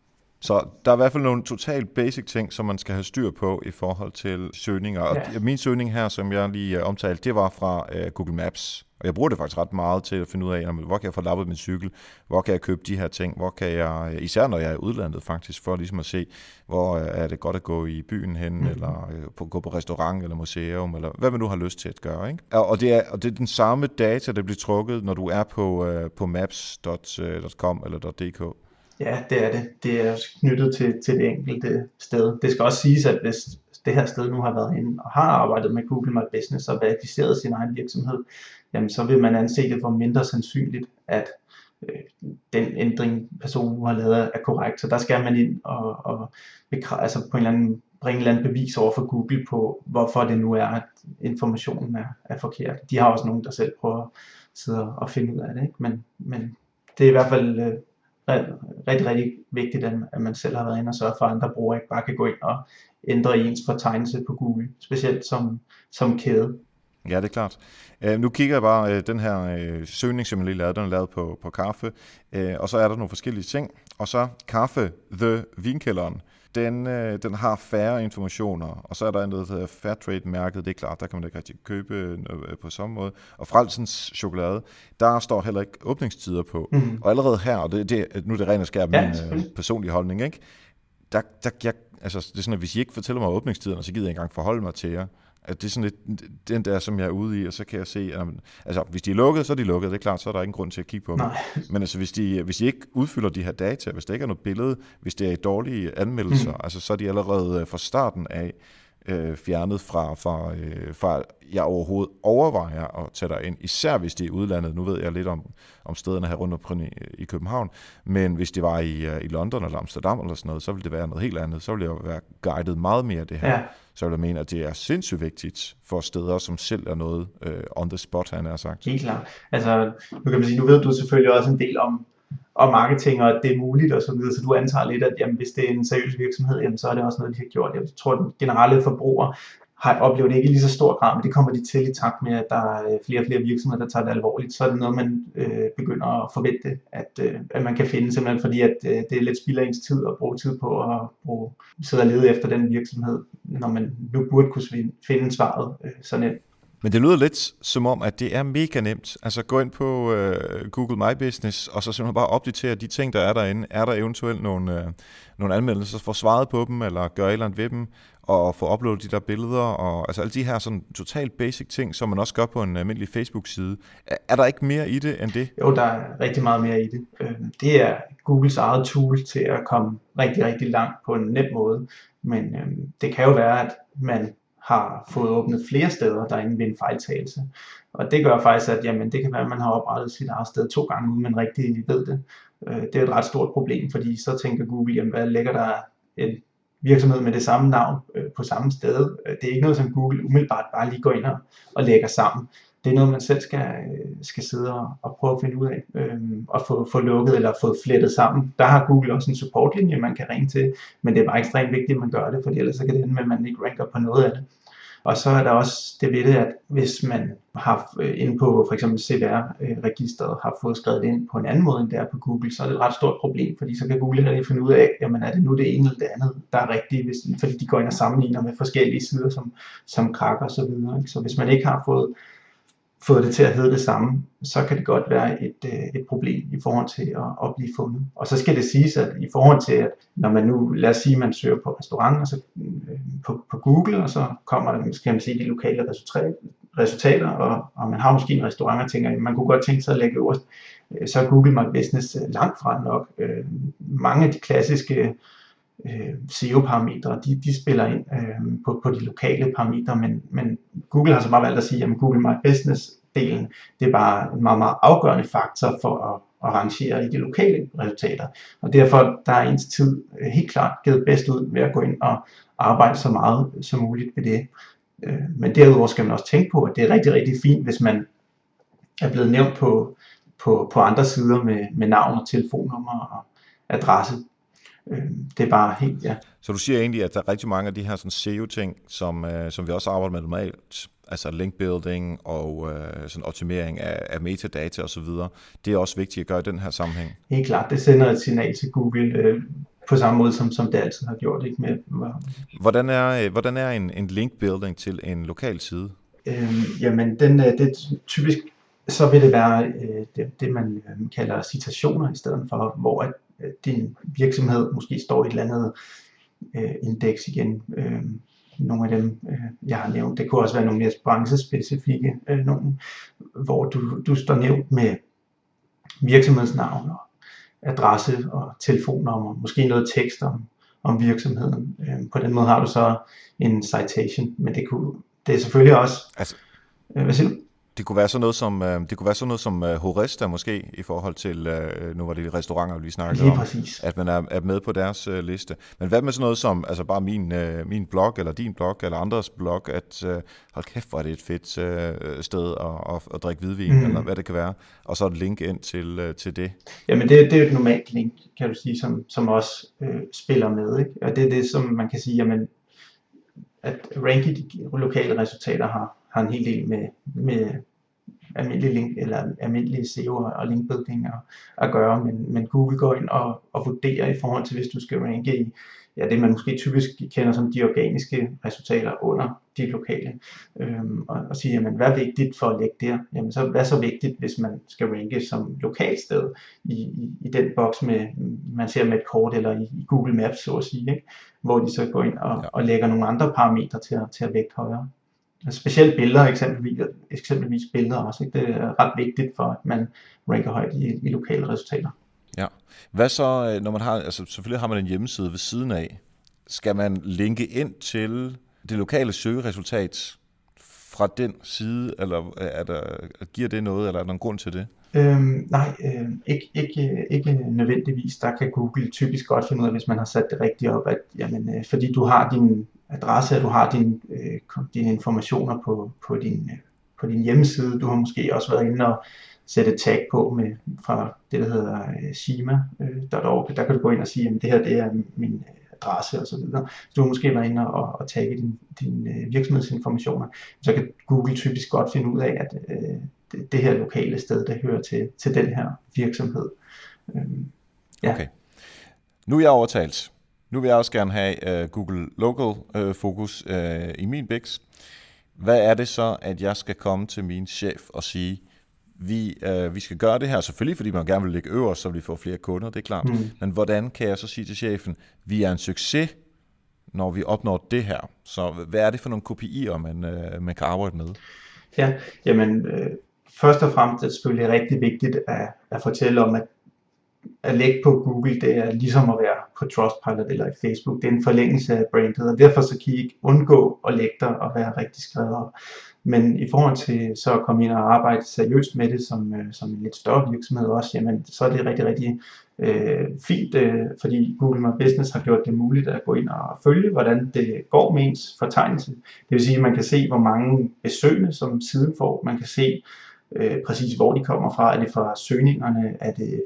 Så der er i hvert fald nogle totalt basic ting, som man skal have styr på i forhold til søgninger. Og ja. min søgning her, som jeg lige øh, omtalte, det var fra uh, Google Maps. Og jeg bruger det faktisk ret meget til at finde ud af, hvor kan jeg få lappet min cykel, hvor kan jeg købe de her ting, hvor kan jeg, øh, især når jeg er udlandet faktisk, for ligesom at se, hvor er det godt at gå i byen hen, mm. eller på, gå på restaurant eller museum, eller hvad man nu har lyst til at gøre. Ikke? Og, det er, og det er den samme data, der bliver trukket, når du er på, på maps.com eller .dk. Ja, det er det. Det er knyttet til, til det enkelte sted. Det skal også siges, at hvis det her sted nu har været inde og har arbejdet med Google My Business og verificeret sin egen virksomhed, jamen så vil man anse det for mindre sandsynligt, at øh, den ændring, personen nu har lavet, er korrekt. Så der skal man ind og, og altså på en eller anden, bringe en eller anden bevis over for Google på, hvorfor det nu er, at informationen er, er forkert. De har også nogen, der selv prøver at sidde og finde ud af det. Ikke? Men, men det er i hvert fald øh, rigtig, rigtig vigtigt, at man selv har været inde og sørge for, at andre brugere ikke bare kan gå ind og ændre ens fortegnelse på Google, specielt som, som kæde. Ja, det er klart. Øh, nu kigger jeg bare, øh, den her øh, søgning, som jeg lige lavede, den er lavet på, på kaffe, øh, og så er der nogle forskellige ting, og så kaffe, the vinkælderen, den, øh, den har færre informationer, og så er der noget, der hedder Fairtrade-mærket, det er klart, der kan man ikke rigtig købe øh, på samme måde. Og Frelsens chokolade, der står heller ikke åbningstider på. Mm. Og allerede her, og det, det, nu er det rent og skær ja, min øh, personlige holdning, ikke? Der, der, jeg, altså, det er sådan, at hvis I ikke fortæller mig åbningstiderne, så gider jeg ikke engang forholde mig til jer. At det er sådan lidt den der, som jeg er ude i, og så kan jeg se, at altså, hvis de er lukket, så er de lukket, det er klart, så er der ingen grund til at kigge på dem. Nej. Men altså, hvis de, hvis de ikke udfylder de her data, hvis der ikke er noget billede, hvis det er i dårlige anmeldelser, mm. altså, så er de allerede øh, fra starten af øh, fjernet fra, fra, øh, fra, jeg overhovedet overvejer at tage dig ind, især hvis det er udlandet. Nu ved jeg lidt om, om stederne her rundt omkring i, i København, men hvis det var i, uh, i London eller Amsterdam eller sådan noget, så ville det være noget helt andet. Så ville jeg være guidet meget mere det her. Ja. Så vil jeg mene, at det er sindssygt vigtigt for steder, som selv er noget øh, on the spot, han har sagt. Helt klart. Altså, nu kan man sige, nu ved du selvfølgelig også en del om, om marketing, og at det er muligt og så videre, så du antager lidt, at jamen, hvis det er en seriøs virksomhed, jamen, så er det også noget, de har gjort. Jeg tror, at den generelle forbruger har oplevet det ikke i lige så stor grad, men det kommer de til i takt med, at der er øh, flere og flere virksomheder, der tager det alvorligt. Så er det noget, man øh, begynder at forvente, at, øh, at man kan finde, simpelthen fordi, at øh, det er lidt spild af ens tid at bruge tid på at bruge, sidde og lede efter den virksomhed, når man nu burde kunne finde svaret øh, så nemt. Men det lyder lidt som om, at det er mega nemt. Altså gå ind på øh, Google My Business, og så simpelthen bare opdatere de ting, der er derinde. Er der eventuelt nogle, øh, nogle anmeldelser, få svaret på dem, eller gøre et eller andet ved dem, og få uploadet de der billeder, og altså alle de her sådan totalt basic ting, som man også gør på en almindelig Facebook-side. Er, er der ikke mere i det end det? Jo, der er rigtig meget mere i det. Øhm, det er Googles eget tool til at komme rigtig, rigtig langt på en nem måde. Men øh, det kan jo være, at man har fået åbnet flere steder derinde ved en fejltagelse. Og det gør faktisk, at jamen, det kan være, at man har oprettet sit eget sted to gange, uden man rigtig ved det. Øh, det er et ret stort problem, fordi så tænker Google, jamen, hvad lægger der en virksomhed med det samme navn øh, på samme sted. Øh, det er ikke noget, som Google umiddelbart bare lige går ind og lægger sammen. Det er noget, man selv skal, øh, skal sidde og, og prøve at finde ud af øh, og få, få lukket eller få flettet sammen. Der har Google også en supportlinje, man kan ringe til, men det er bare ekstremt vigtigt, at man gør det, for ellers så kan det ende med, at man ikke ranker på noget af det. Og så er der også det ved det, at hvis man har øh, inde på for eksempel CVR-registeret har fået skrevet det ind på en anden måde end det er på Google, så er det et ret stort problem, fordi så kan Google heller ikke finde ud af, jamen er det nu det ene eller det andet, der er rigtigt, hvis, fordi de går ind og sammenligner med forskellige sider som, som krakker og så videre. Ikke? Så hvis man ikke har fået fået det til at hedde det samme, så kan det godt være et, øh, et problem i forhold til at, at blive fundet. Og så skal det siges, at i forhold til, at når man nu, lad os sige, at man søger på restaurant, og så øh, på, på Google, og så kommer der, skal man sige, de lokale resultater, og, og man har måske en restaurant og tænker, at man kunne godt tænke sig at lægge øverst, øh, så er Google My Business øh, langt fra nok. Øh, mange af de klassiske øh, SEO-parametre, de, de spiller ind øh, på, på de lokale parametre, men, men Google har så bare valgt at sige, at Google My Business-delen, det er bare en meget, meget afgørende faktor for at, at rangere i de lokale resultater. Og derfor der er ens tid øh, helt klart givet bedst ud ved at gå ind og arbejde så meget som muligt ved det. Øh, men derudover skal man også tænke på, at det er rigtig, rigtig fint, hvis man er blevet nævnt på, på, på andre sider med, med navn og telefonnummer og adresse. Det er bare helt, ja. Så du siger egentlig, at der er rigtig mange af de her sådan SEO-ting, som, øh, som vi også arbejder med normalt, altså link building og øh, sådan optimering af, af metadata osv., det er også vigtigt at gøre i den her sammenhæng. Helt klart, det sender et signal til Google øh, på samme måde, som, som det altid har gjort. Ikke? Med, hvordan er, øh, hvordan er en, en link building til en lokal side? Øh, jamen, den, øh, det er typisk så vil det være øh, det, det, man øh, kalder citationer i stedet for, hvor at din virksomhed måske står i et eller andet øh, indeks igen. Øh, nogle af dem, øh, jeg har nævnt, det kunne også være nogle mere branchespecifikke, øh, nogle, hvor du, du står nævnt med virksomhedsnavn og adresse og telefonnummer, måske noget tekst om, om virksomheden. Øh, på den måde har du så en citation, men det, kunne, det er selvfølgelig også... Altså, øh, hvad siger du? Det kunne være sådan noget som, øh, det kunne være sådan noget som uh, Horesta måske, i forhold til, uh, nu var det de restauranter, vi snakkede Lige om, præcis. at man er, er med på deres uh, liste. Men hvad med sådan noget som, altså bare min, uh, min blog, eller din blog, eller andres blog, at uh, hold kæft, hvor er det et fedt uh, sted at, at, at drikke hvidvin, mm. eller hvad det kan være, og så et link ind til, uh, til det. Jamen det, det er et normalt link, kan du sige, som, som også uh, spiller med, ikke? og det er det, som man kan sige, jamen, at ranke de lokale resultater har, har en hel del med, med almindelig link, eller almindelig SEO og linkbuilding at, at gøre, men, men Google går ind og, og vurderer i forhold til, hvis du skal ranke i ja, det, man måske typisk kender som de organiske resultater under de lokale, øhm, og, og sige, jamen, hvad er vigtigt for at lægge der? Jamen, så, hvad er så vigtigt, hvis man skal ranke som lokalsted i, i, i den boks, med, man ser med et kort eller i, i Google Maps, så at sige, ikke? hvor de så går ind og, ja. og lægger nogle andre parametre til at, til at vægte højere. Specielt billeder, eksempelvis, eksempelvis billeder også. Ikke? Det er ret vigtigt for, at man ranker højt i, i lokale resultater. Ja. Hvad så, øh, når man har, altså selvfølgelig har man en hjemmeside ved siden af. Skal man linke ind til det lokale søgeresultat fra den side, eller er der, giver det noget, eller er der en grund til det? Øhm, nej, øh, ikke, ikke, ikke nødvendigvis. Der kan Google typisk godt finde ud af, hvis man har sat det rigtigt op, at jamen, øh, fordi du har din adresse, at du har din, øh, dine informationer på, på, din, øh, på din hjemmeside. Du har måske også været inde og sætte tag på med, fra det, der hedder øh, shima.org. Øh, der kan du gå ind og sige, at det her det er min adresse osv. Så du har måske været inde og, og tagge din, din øh, virksomhedsinformationer. Så kan Google typisk godt finde ud af, at øh, det, det her lokale sted, der hører til, til den her virksomhed. Øh, ja. Okay. Nu er jeg overtalt. Nu vil jeg også gerne have uh, Google Local uh, fokus uh, i min Bix. Hvad er det så, at jeg skal komme til min chef og sige, vi, uh, vi skal gøre det her, selvfølgelig fordi man gerne vil ligge øverst, så vi får flere kunder, det er klart. Mm. Men hvordan kan jeg så sige til chefen, vi er en succes, når vi opnår det her? Så hvad er det for nogle KPI'er, man, uh, man kan arbejde med? Ja, jamen øh, først og fremmest er det selvfølgelig rigtig vigtigt at, at fortælle om, at at lægge på Google, det er ligesom at være på Trustpilot eller i Facebook. Det er en forlængelse af brandet, og derfor så kan I ikke undgå at lægge der og være rigtig skrædder. Men i forhold til så at komme ind og arbejde seriøst med det som, øh, som en lidt større virksomhed også, jamen, så er det rigtig, rigtig øh, fint, øh, fordi Google My Business har gjort det muligt at gå ind og følge, hvordan det går med ens fortegnelse. Det vil sige, at man kan se, hvor mange besøgende, som siden får. Man kan se øh, præcis, hvor de kommer fra. Er det fra søgningerne? Er det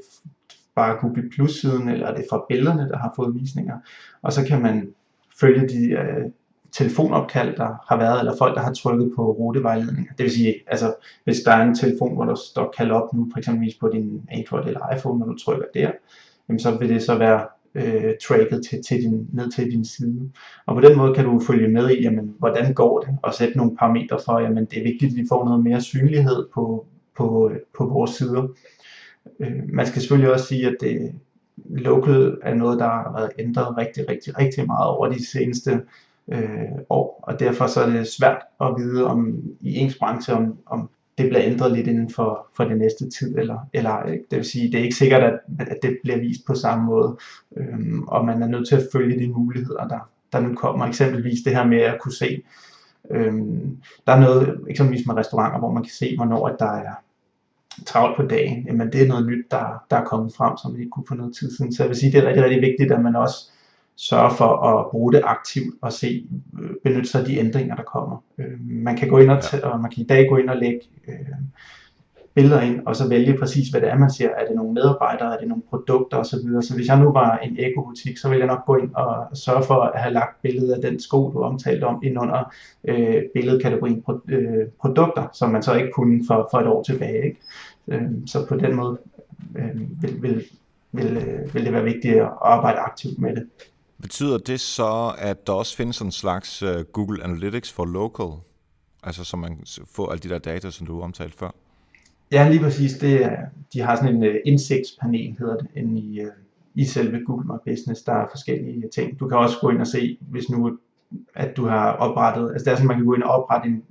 bare Google Plus siden, eller er det fra billederne, der har fået visninger? Og så kan man følge de øh, telefonopkald, der har været, eller folk, der har trykket på rutevejledninger. Det vil sige, altså, hvis der er en telefon, hvor der står kald op nu, for eksempel på din Android eller iPhone, når du trykker der, jamen så vil det så være øh, tracket til, til din, ned til din side. Og på den måde kan du følge med i, jamen, hvordan går det, og sætte nogle parametre for, jamen det er vigtigt, at vi får noget mere synlighed på, på, øh, på vores sider. Øh, man skal selvfølgelig også sige, at det, local er noget, der har været ændret rigtig, rigtig, rigtig meget over de seneste øh, år, og derfor så er det svært at vide om i ens branche, om, om det bliver ændret lidt inden for, for det næste tid, eller, eller det vil sige, det er ikke sikkert, at, at det bliver vist på samme måde, øhm, og man er nødt til at følge de muligheder, der, der nu kommer. Eksempelvis det her med at kunne se, øhm, der er noget eksempelvis med restauranter, hvor man kan se, hvornår at der er travlt på dagen. Jamen det er noget nyt, der, der er kommet frem, som vi ikke kunne for noget tid siden. Så jeg vil sige, det er rigtig, rigtig vigtigt, at man også sørge for at bruge det aktivt og se, øh, benytte sig af de ændringer, der kommer. Øh, man kan gå ind og, t- og man kan i dag gå ind og lægge øh, billeder ind, og så vælge præcis, hvad det er, man ser. Er det nogle medarbejdere, er det nogle produkter osv. Så hvis jeg nu var en ekobutik, så ville jeg nok gå ind og sørge for at have lagt billedet af den sko, du omtalte om, ind under øh, billedkategorien pro, øh, produkter, som man så ikke kunne for, for et år tilbage. Ikke? Øh, så på den måde øh, vil, vil, vil, øh, vil det være vigtigt at arbejde aktivt med det. Betyder det så, at der også findes en slags øh, Google Analytics for local? Altså så man får alle de der data, som du omtalte før? Ja, lige præcis. Det er, de har sådan en øh, uh, indsigtspanel, hedder det, inde i, uh, i selve Google My Business. Der er forskellige ting. Du kan også gå ind og se, hvis nu at du har oprettet, altså det er sådan, man kan gå ind og oprette en,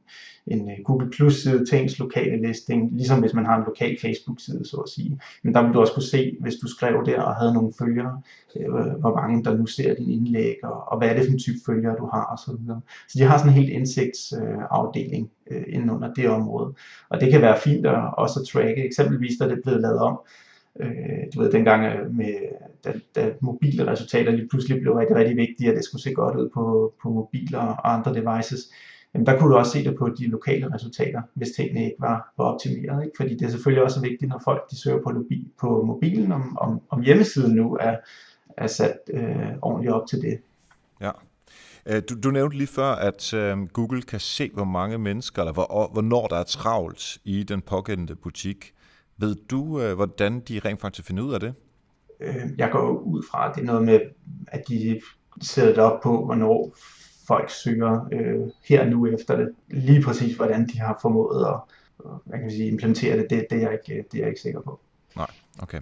en øh, Google Plus side til ens lokale listing, ligesom hvis man har en lokal Facebook side, så at sige. Men der vil du også kunne se, hvis du skrev der og havde nogle følgere, øh, hvor mange der nu ser din indlæg, og, og hvad er det for en type følgere du har osv. Så, så de har sådan en helt indsigtsafdeling øh, øh inden under det område. Og det kan være fint at også at tracke, eksempelvis da det er blevet lavet om, øh, du ved, dengang øh, med, da, da mobile resultater lige pludselig blev rigtig, rigtig vigtige, at det skulle se godt ud på, på mobiler og andre devices, jamen der kunne du også se det på de lokale resultater, hvis tingene ikke var, var optimeret. Ikke? Fordi det er selvfølgelig også vigtigt, når folk de søger på, på mobilen, om, om, om hjemmesiden nu er, er sat øh, ordentligt op til det. Ja. Øh, du, du nævnte lige før, at øh, Google kan se, hvor mange mennesker, eller hvor, hvornår der er travlt i den pågældende butik. Ved du, øh, hvordan de rent faktisk finder ud af det? Øh, jeg går ud fra, at det er noget med, at de sætter det op på, hvornår folk søger øh, her nu efter det. Lige præcis, hvordan de har formået at hvad kan sige, implementere det, det, det, er jeg ikke, det er jeg ikke sikker på. Nej, okay.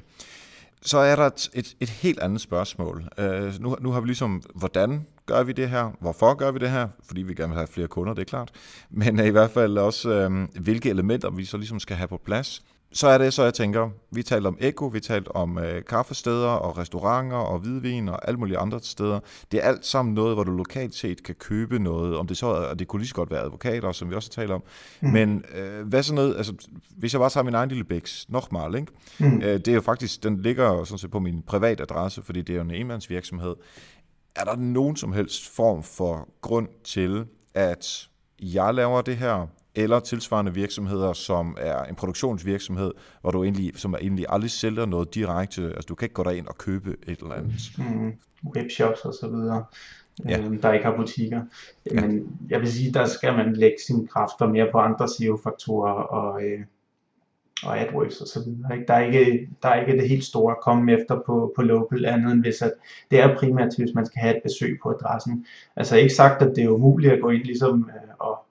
Så er der et, et, et helt andet spørgsmål. Uh, nu, nu har vi ligesom, hvordan gør vi det her? Hvorfor gør vi det her? Fordi vi gerne vil have flere kunder, det er klart. Men uh, i hvert fald også, uh, hvilke elementer vi så ligesom skal have på plads så er det så, jeg tænker, vi talte om Eko, vi talte om øh, kaffesteder og restauranter og hvidvin og alle mulige andre steder. Det er alt sammen noget, hvor du lokalt set kan købe noget, om det så er, og det kunne lige så godt være advokater, som vi også taler om. Mm. Men øh, hvad så noget, altså hvis jeg bare tager min egen lille bæks, Nochmal, ikke? Mm. Øh, det er jo faktisk, den ligger sådan set på min private adresse, fordi det er jo en enmandsvirksomhed. Er der nogen som helst form for grund til, at jeg laver det her, eller tilsvarende virksomheder, som er en produktionsvirksomhed, hvor du egentlig, som er egentlig aldrig sælger noget direkte. Altså du kan ikke gå derind og købe et eller andet. Mm, webshops og så videre, ja. øhm, der ikke har butikker. Men ja. jeg vil sige, der skal man lægge sine kræfter mere på andre SEO-faktorer og, øh, og AdWords og så videre. Ikke? Der, er ikke, der er ikke det helt store at komme efter på, på local andet end hvis at det er primært hvis man skal have et besøg på adressen. Altså ikke sagt, at det er umuligt at gå ind ligesom øh, og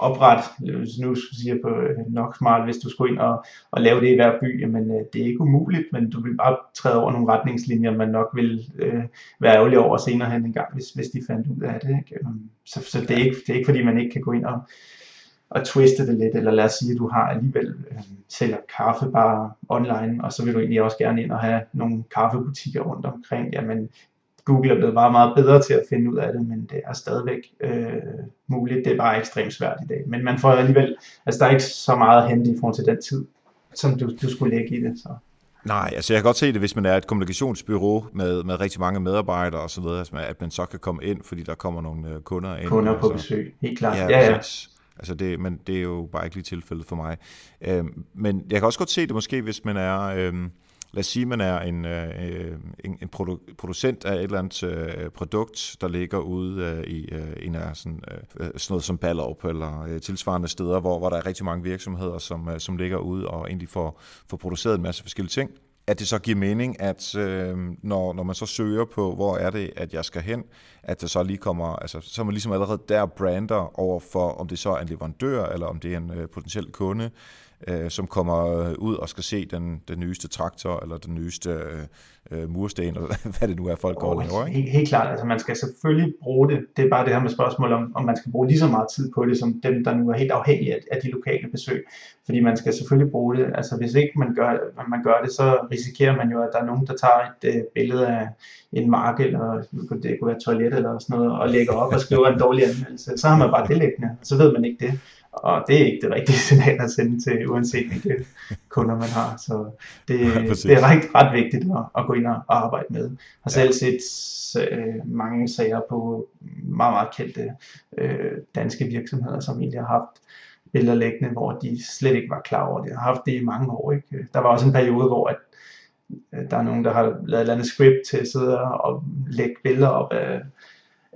opret, øh, hvis nu siger på øh, nok smart, hvis du skulle ind og, og lave det i hver by, jamen øh, det er ikke umuligt, men du vil bare træde over nogle retningslinjer, man nok vil øh, være ærgerlig over senere hen en gang, hvis, hvis de fandt ud af det. Ikke? Øhm, så, så det, er ikke, det er ikke fordi, man ikke kan gå ind og, og twiste det lidt, eller lad os sige, at du har alligevel øh, sælger kaffe bare online, og så vil du egentlig også gerne ind og have nogle kaffebutikker rundt omkring, jamen Google er blevet meget, meget bedre til at finde ud af det, men det er stadigvæk øh, muligt. Det er bare ekstremt svært i dag. Men man får alligevel, altså der er ikke så meget at hente i forhold til den tid, som du, du skulle lægge i det. Så. Nej, altså jeg kan godt se det, hvis man er et kommunikationsbyrå med, med rigtig mange medarbejdere og så videre, at man så kan komme ind, fordi der kommer nogle øh, kunder ind. Kunder på altså. besøg, helt klart. Ja, ja, ja. Altså det, men det er jo bare ikke lige tilfældet for mig. Øhm, men jeg kan også godt se det måske, hvis man er... Øhm, lad os sige, man er en, øh, øh, en, en produ- producent af et eller andet øh, produkt, der ligger ude øh, i øh, en af sådan, øh, sådan noget som Ballerup eller øh, tilsvarende steder, hvor, hvor der er rigtig mange virksomheder, som, øh, som ligger ude og egentlig får, får produceret en masse forskellige ting. At det så giver mening, at øh, når, når man så søger på, hvor er det, at jeg skal hen, at det så lige kommer, altså så er man ligesom allerede der brander over for, om det så er en leverandør, eller om det er en øh, potentiel kunde, øh, som kommer ud og skal se den, den nyeste traktor, eller den nyeste øh, mursten, eller hvad det nu er, folk går og laver. Ikke? Helt, helt klart, altså man skal selvfølgelig bruge det. Det er bare det her med spørgsmål om, om man skal bruge lige så meget tid på det, som dem, der nu er helt afhængige af, af de lokale besøg. Fordi man skal selvfølgelig bruge det. Altså hvis ikke man gør, man gør det, så risikerer man jo, at der er nogen, der tager et øh, billede af en mark, eller det kunne være toilet eller sådan noget, og lægger op og skriver en dårlig anmeldelse. Så har man bare det liggende, så ved man ikke det. Og det er ikke det rigtige signal at sende til, uanset hvilke kunder man har. Så det, ja, det er ret, ret vigtigt at, at gå ind og arbejde med. Jeg har selv set øh, mange sager på meget, meget kendte øh, danske virksomheder, som egentlig har haft billeder liggende, hvor de slet ikke var klar over det. Jeg har haft det i mange år. Ikke? Der var også en periode, hvor at, der er nogen, der har lavet et eller andet script til at sidde og lægge billeder op af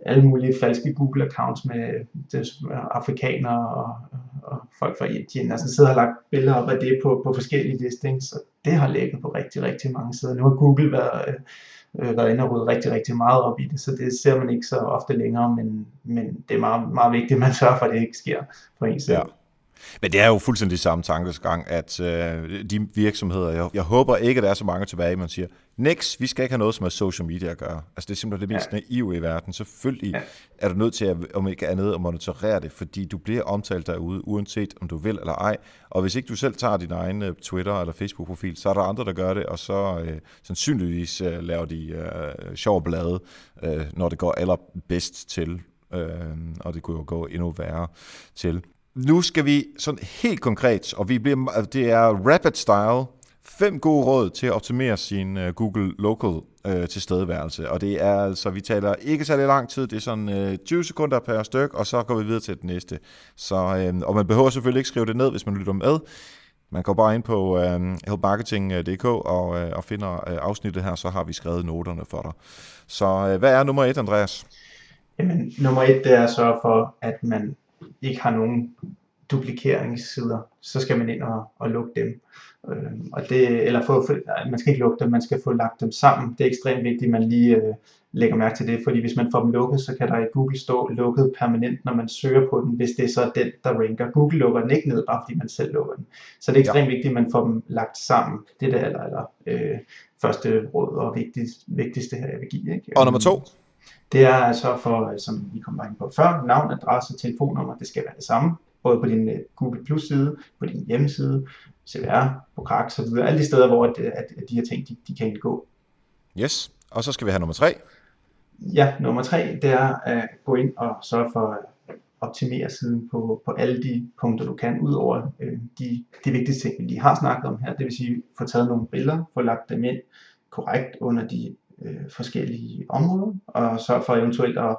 alle mulige falske Google-accounts med øh, øh, afrikanere og, og folk fra Indien. Altså sidder og lagt billeder op af det på, på forskellige listings, så det har ligget på rigtig, rigtig mange sider. Nu har Google været, øh, øh, været inde og rydde rigtig, rigtig meget op i det, så det ser man ikke så ofte længere, men, men det er meget, meget vigtigt, at man sørger for, at det ikke sker på en side. Ja. Men det er jo fuldstændig samme tankesgang, at øh, de virksomheder, jeg, jeg håber ikke, at der er så mange tilbage, man siger, Next, vi skal ikke have noget, som har social media at gøre. Altså det er simpelthen det mest ja. naive i verden. Selvfølgelig ja. er du nødt til, at, om ikke andet, at monitorere det, fordi du bliver omtalt derude, uanset om du vil eller ej. Og hvis ikke du selv tager din egen øh, Twitter- eller Facebook-profil, så er der andre, der gør det, og så øh, sandsynligvis øh, laver de øh, sjov blade, øh, når det går allerbedst til. Øh, og det kunne jo gå endnu værre til. Nu skal vi sådan helt konkret, og vi bliver, altså, det er rapid style, fem gode råd til at optimere sin uh, Google Local uh, tilstedeværelse. Og det er altså, vi taler ikke særlig lang tid, det er sådan øh, uh, 20 sekunder per styk, og så går vi videre til det næste. Så, uh, og man behøver selvfølgelig ikke skrive det ned, hvis man lytter med. Man går bare ind på uh, helpmarketing.dk og, uh, og finder uh, afsnittet her, så har vi skrevet noterne for dig. Så uh, hvad er nummer et, Andreas? Jamen, nummer et, det er at sørge for, at man ikke har nogen duplikeringssider, så skal man ind og, og lukke dem. Øh, og det, eller få, nej, man skal ikke lukke dem, man skal få lagt dem sammen. Det er ekstremt vigtigt, at man lige øh, lægger mærke til det, fordi hvis man får dem lukket, så kan der i Google stå lukket permanent, når man søger på den, hvis det er så den, der ranker. Google lukker den ikke ned, bare fordi man selv lukker den. Så det er ekstremt ja. vigtigt, at man får dem lagt sammen. Det er det aller, aller øh, første råd og vigtigst, vigtigste her, jeg vil give. Ikke? Og nummer to? Det er altså for, som vi kom ind på før, navn, adresse, telefonnummer, det skal være det samme både på din øh, Google Plus side, på din hjemmeside, CVR, på Krak, så videre. Alle de steder, hvor at, at, at de her ting, de, de kan indgå. Yes, og så skal vi have nummer tre. Ja, nummer tre, det er at gå ind og sørge for at optimere siden på, på alle de punkter, du kan, ud over øh, de, de vigtigste ting, vi lige har snakket om her. Det vil sige, få taget nogle billeder, få lagt dem ind korrekt under de øh, forskellige områder, og sørge for eventuelt at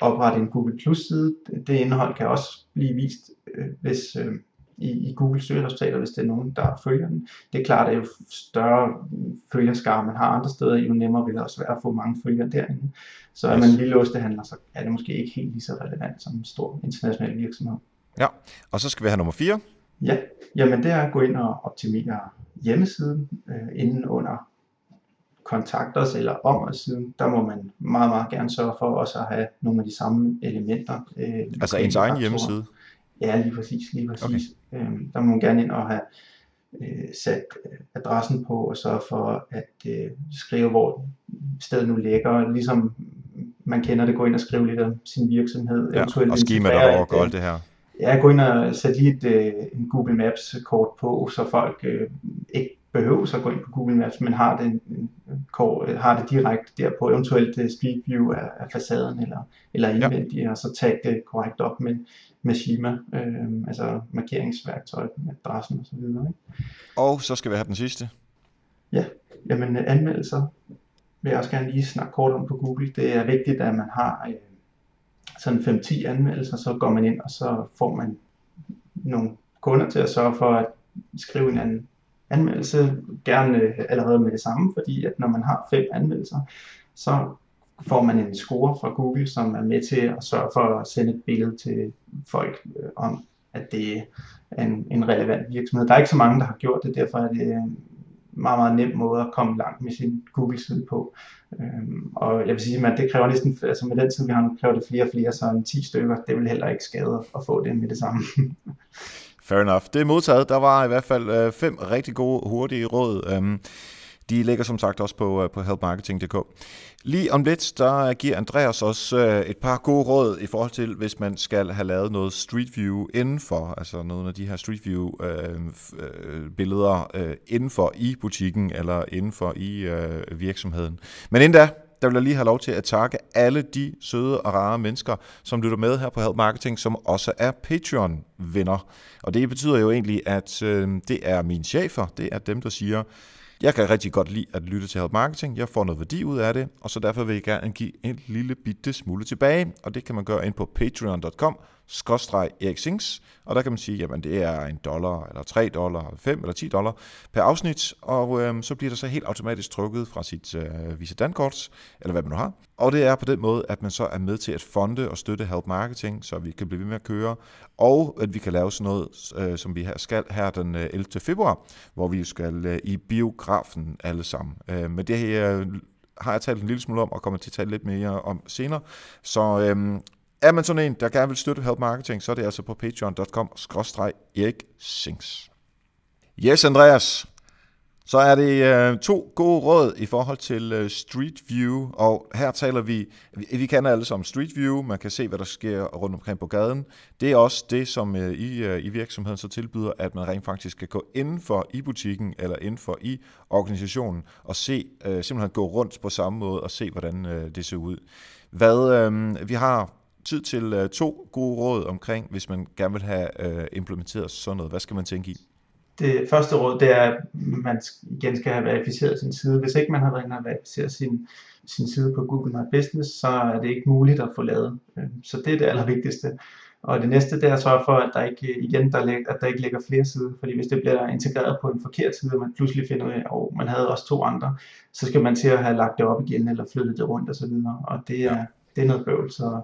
oprette en Google Plus side. Det indhold kan også blive vist, øh, hvis øh, i, i Google søgeresultater, hvis det er nogen, der følger den. Det er klart, at jo større følgerskare man har andre steder, jo nemmere vil det også være at få mange følgere derinde. Så er man lille ostehandler, så er det måske ikke helt lige så relevant som en stor international virksomhed. Ja, og så skal vi have nummer 4. Ja, jamen det er at gå ind og optimere hjemmesiden øh, inden under kontakte os eller om os siden, der må man meget, meget gerne sørge for også at have nogle af de samme elementer. Øh, altså ens egen hjemmeside? Ja, lige præcis. Lige præcis. Okay. Øhm, der må man gerne ind og have øh, sat øh, adressen på og sørge for at øh, skrive, hvor stedet nu ligger, ligesom man kender det, gå ind og skrive lidt om sin virksomhed. Ja, og skema der og alt det her. Ja, gå ind og sætte lige et, øh, en Google Maps kort på, så folk øh, ikke behøver at gå ind på Google Maps, men har det, kort, har det direkte derpå, eventuelt øh, Street View af, af facaden eller, eller indvendigt, ja. og så tag det korrekt op med, med Shima, øh, altså markeringsværktøj med adressen og så videre. Ikke? Og så skal vi have den sidste. Ja, jamen anmeldelser vil jeg også gerne lige snakke kort om på Google. Det er vigtigt, at man har øh, sådan 5-10 anmeldelser, så går man ind, og så får man nogle kunder til at sørge for at skrive en anden anmeldelse, gerne øh, allerede med det samme, fordi at når man har fem anmeldelser, så får man en score fra Google, som er med til at sørge for at sende et billede til folk øh, om, at det er en, en relevant virksomhed. Der er ikke så mange, der har gjort det, derfor er det en meget, meget nem måde at komme langt med sin Google-side på. Øhm, og jeg vil sige, at det kræver næsten, altså med den tid, vi har nu, kræver det flere og flere, så en 10 stykker, det vil heller ikke skade at få det med det samme. Fair enough. Det er modtaget. Der var i hvert fald øh, fem rigtig gode, hurtige råd. Øhm, de ligger som sagt også på, øh, på helpmarketing.dk. Lige om lidt, der giver Andreas også øh, et par gode råd i forhold til, hvis man skal have lavet noget Street View indenfor, altså nogle af de her Street View øh, øh, billeder øh, indenfor i butikken eller indenfor i øh, virksomheden. Men inden da, der vil jeg lige have lov til at takke alle de søde og rare mennesker, som lytter med her på Help Marketing, som også er Patreon-venner. Og det betyder jo egentlig, at øh, det er mine chefer, det er dem, der siger, jeg kan rigtig godt lide at lytte til Help Marketing. Jeg får noget værdi ud af det, og så derfor vil jeg gerne give en lille bitte smule tilbage. Og det kan man gøre ind på patreon.com skråstreg Erik Sings, og der kan man sige, jamen det er en dollar, eller 3 dollar, 5 eller 10 dollar per afsnit, og øhm, så bliver der så helt automatisk trukket fra sit øh, Visa Dankort, eller hvad man nu har. Og det er på den måde, at man så er med til at fonde og støtte Help Marketing, så vi kan blive ved med at køre, og at vi kan lave sådan noget, øh, som vi her skal her den øh, 11. Februar, hvor vi skal øh, i biografen alle sammen. Øh, men det her har jeg talt en lille smule om, og kommer til at tale lidt mere om senere. Så øhm, er man sådan en, der gerne vil støtte Help Marketing, så er det altså på patreon.com-erik Sings. Yes, Andreas. Så er det øh, to gode råd i forhold til øh, Street View, og her taler vi, vi, vi kender alle som Street View, man kan se, hvad der sker rundt omkring på gaden. Det er også det, som øh, i, i virksomheden så tilbyder, at man rent faktisk kan gå inden for i butikken, eller inden for i organisationen, og se, uh, simpelthen gå rundt på samme måde, og se, hvordan det ser ud. Hvad, uh, vi har tid til uh, to gode råd omkring, hvis man gerne vil have uh, implementeret sådan noget. Hvad skal man tænke i? Det første råd, det er, at man igen skal have verificeret sin side. Hvis ikke man har været inde og verificeret sin, sin side på Google My Business, så er det ikke muligt at få lavet. Øhm, så det er det allervigtigste. Og det næste, det er at sørge for, at der ikke, igen, der, lig, at der ikke ligger flere sider. Fordi hvis det bliver integreret på en forkert side, og man pludselig finder ud af, at man havde også to andre, så skal man til at have lagt det op igen, eller flyttet det rundt osv. Og, og det er, det er noget bøvl. Så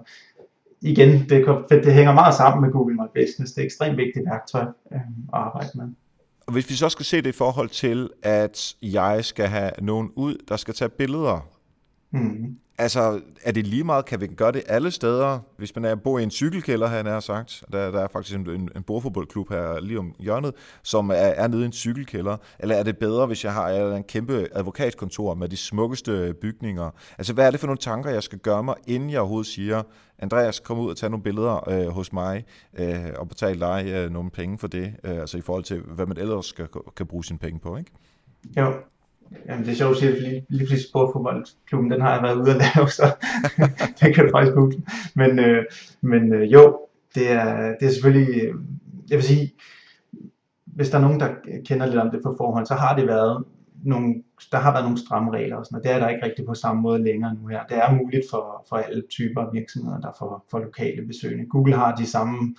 igen, det, det hænger meget sammen med Google My Business. Det er et ekstremt vigtigt værktøj øh, at arbejde med. Og hvis vi så skal se det i forhold til, at jeg skal have nogen ud, der skal tage billeder, mm. altså er det lige meget, kan vi gøre det alle steder, hvis man er bor i en cykelkælder, han har sagt, der, der er faktisk en, en, bordfodboldklub her lige om hjørnet, som er, er nede i en cykelkælder, eller er det bedre, hvis jeg har en kæmpe advokatkontor med de smukkeste bygninger? Altså hvad er det for nogle tanker, jeg skal gøre mig, inden jeg overhovedet siger, Andreas, kom ud og tage nogle billeder øh, hos mig, øh, og betale dig øh, nogle penge for det, øh, altså i forhold til, hvad man ellers skal, kan bruge sine penge på, ikke? Jo, Jamen, det er sjovt at sige, lige, lige præcis sportfodboldklubben, den har jeg været ude at lave, så det kan du faktisk google. Men, øh, men øh, jo, det er, det er selvfølgelig, øh, jeg vil sige, hvis der er nogen, der kender lidt om det på forhånd, så har det været nogle, der har været nogle stramme regler og sådan og det er der ikke rigtig på samme måde længere nu her. Det er muligt for, for alle typer af virksomheder, der får for lokale besøgende. Google har de samme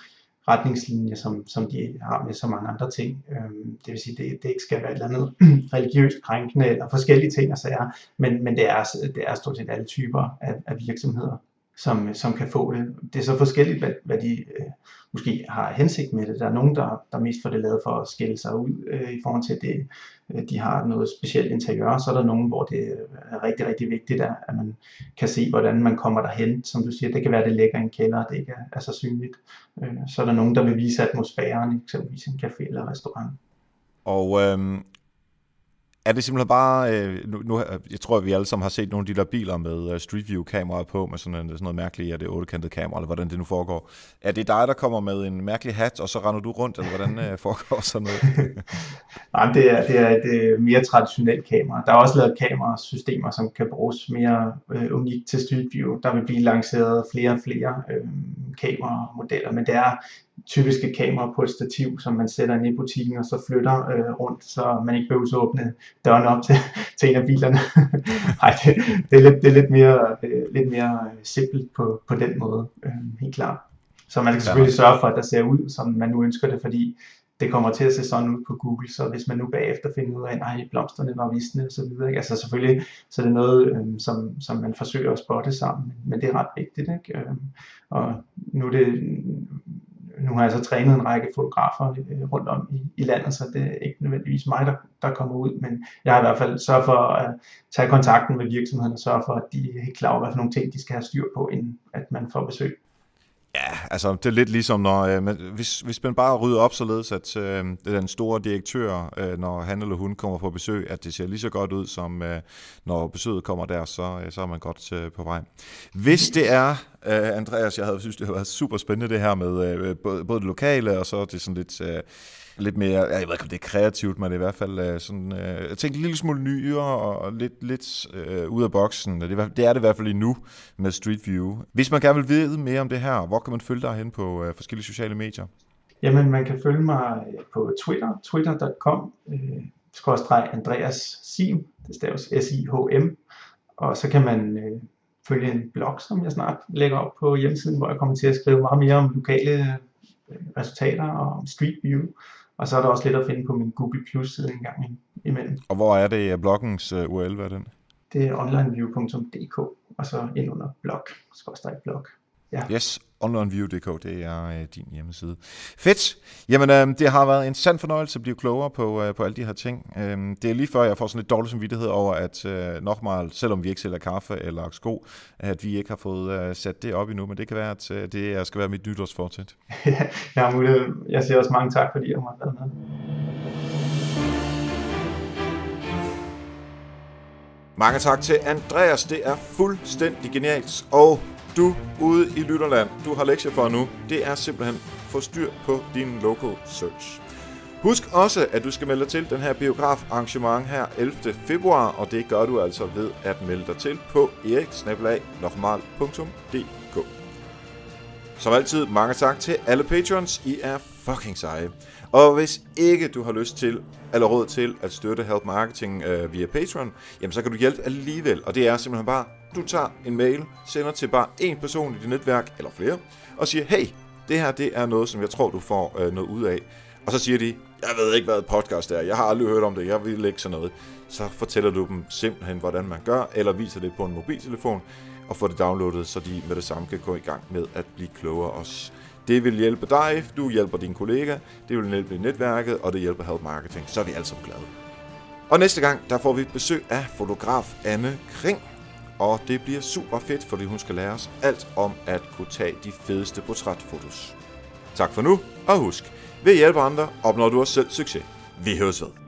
retningslinjer, som, som de har med så mange andre ting. Øhm, det vil sige, det, det ikke skal være et eller andet religiøst krænkende eller forskellige ting og sager, men, men det, er, det er stort set alle typer af, af virksomheder, som, som kan få det. Det er så forskelligt, hvad, hvad de øh, måske har hensigt med det. Der er nogen, der, der mest får det lavet for at skille sig ud øh, i forhold til det, øh, de har noget specielt interiør. Så er der nogen, hvor det øh, er rigtig, rigtig vigtigt, at, at man kan se, hvordan man kommer derhen. Som du siger, det kan være, at det ligger i en kælder, det ikke er, er så synligt. Øh, så er der nogen, der vil vise atmosfæren, eksempelvis en café eller restaurant. Og øhm, er det simpelthen bare, øh, nu, nu, jeg tror, at vi alle sammen har set nogle af de der biler med uh, Street View kameraer på, med sådan, en, sådan noget mærkeligt, er det ottekantet kamera, eller hvordan det nu foregår. Er det dig, der kommer med en mærkelig hat, og så render du rundt, eller hvordan øh, foregår sådan noget? Nej, det er, det er et mere traditionelt kamera. Der er også lavet kamerasystemer, som kan bruges mere øh, unikt til Street View. Der vil blive lanceret flere og flere øh, kameramodeller, men det er typiske kamera på et stativ, som man sætter ind i butikken og så flytter øh, rundt, så man ikke behøver at åbne døren op til, til en af bilerne. Nej, det, det, er lidt, det er lidt mere, øh, lidt mere simpelt på, på den måde, øh, helt klart. Så man skal selvfølgelig sørge for, at der ser ud, som man nu ønsker det, fordi det kommer til at se sådan ud på Google, så hvis man nu bagefter finder ud af, at nej, blomsterne var visne og så videre, ikke? altså selvfølgelig, så er det noget, øh, som, som man forsøger at spotte sammen, men det er ret vigtigt, ikke? Øh, og nu er det nu har jeg så trænet en række fotografer øh, rundt om i, i landet, så det er ikke nødvendigvis mig, der, der kommer ud, men jeg har i hvert fald sørget for at tage kontakten med virksomheden og sørge for, at de er helt klar over, hvad for nogle ting, de skal have styr på, inden at man får besøg. Ja, altså det er lidt ligesom, når, øh, men hvis, hvis man bare rydder op således, at øh, den store direktør, øh, når han eller hun kommer på besøg, at det ser lige så godt ud, som øh, når besøget kommer der, så, øh, så er man godt øh, på vej. Hvis det er, øh, Andreas, jeg havde synes, det havde været super spændende det her med øh, både, både det lokale, og så det sådan lidt... Øh, lidt mere, jeg ved ikke om det er kreativt, men det er i hvert fald øh, sådan, uh, jeg tænkte en lille smule nyere og lidt, lidt øh, ud af boksen. Det er, det er det i hvert fald nu med Street View. Hvis man gerne vil vide mere om det her, hvor kan man følge dig hen på øh, forskellige sociale medier? Jamen, man kan følge mig øh, på Twitter, twitter.com, øh, skråstreg Andreas Sim, det staves S-I-H-M, og så kan man øh, følge en blog, som jeg snart lægger op på hjemmesiden, hvor jeg kommer til at skrive meget mere om lokale resultater og om Street View. Og så er der også lidt at finde på min Google Plus side en gang imellem. Og hvor er det bloggens uh, URL, hvad er den? Det er onlineview.dk, og så ind under blog, skorstræk blog. Ja. Yes, onlineview.dk, det er øh, din hjemmeside. Fedt! Jamen, øh, det har været en sand fornøjelse at blive klogere på, øh, på alle de her ting. Øh, det er lige før, jeg får sådan lidt dårlig samvittighed over, at øh, nok meget, selvom vi ikke sælger kaffe eller sko, at vi ikke har fået øh, sat det op endnu, men det kan være, at øh, det skal være mit nytårsfortsæt. ja, jeg siger også mange tak, fordi jeg har været med. Mange tak til Andreas. Det er fuldstændig genialt. Og du ude i Lytterland, du har lektier for nu. Det er simpelthen få styr på din local search. Husk også, at du skal melde dig til den her biograf arrangement her 11. februar, og det gør du altså ved at melde dig til på eriksnabelag.dk. Som altid, mange tak til alle patrons. I er fucking seje. Og hvis ikke du har lyst til eller råd til at støtte Help Marketing øh, via Patreon, jamen så kan du hjælpe alligevel. Og det er simpelthen bare, du tager en mail, sender til bare en person i dit netværk, eller flere, og siger, hey, det her det er noget, som jeg tror, du får øh, noget ud af. Og så siger de, jeg ved ikke, hvad et podcast er, jeg har aldrig hørt om det, jeg vil ikke sådan noget. Så fortæller du dem simpelthen, hvordan man gør, eller viser det på en mobiltelefon, og får det downloadet, så de med det samme kan gå i gang med at blive klogere også. Det vil hjælpe dig, du hjælper din kollega, det vil hjælpe netværket, og det hjælper Help Marketing. Så er vi alle sammen glade. Og næste gang, der får vi besøg af fotograf Anne Kring. Og det bliver super fedt, fordi hun skal lære os alt om at kunne tage de fedeste portrætfotos. Tak for nu, og husk, ved at hjælpe andre opnår du også selv succes. Vi høres ved.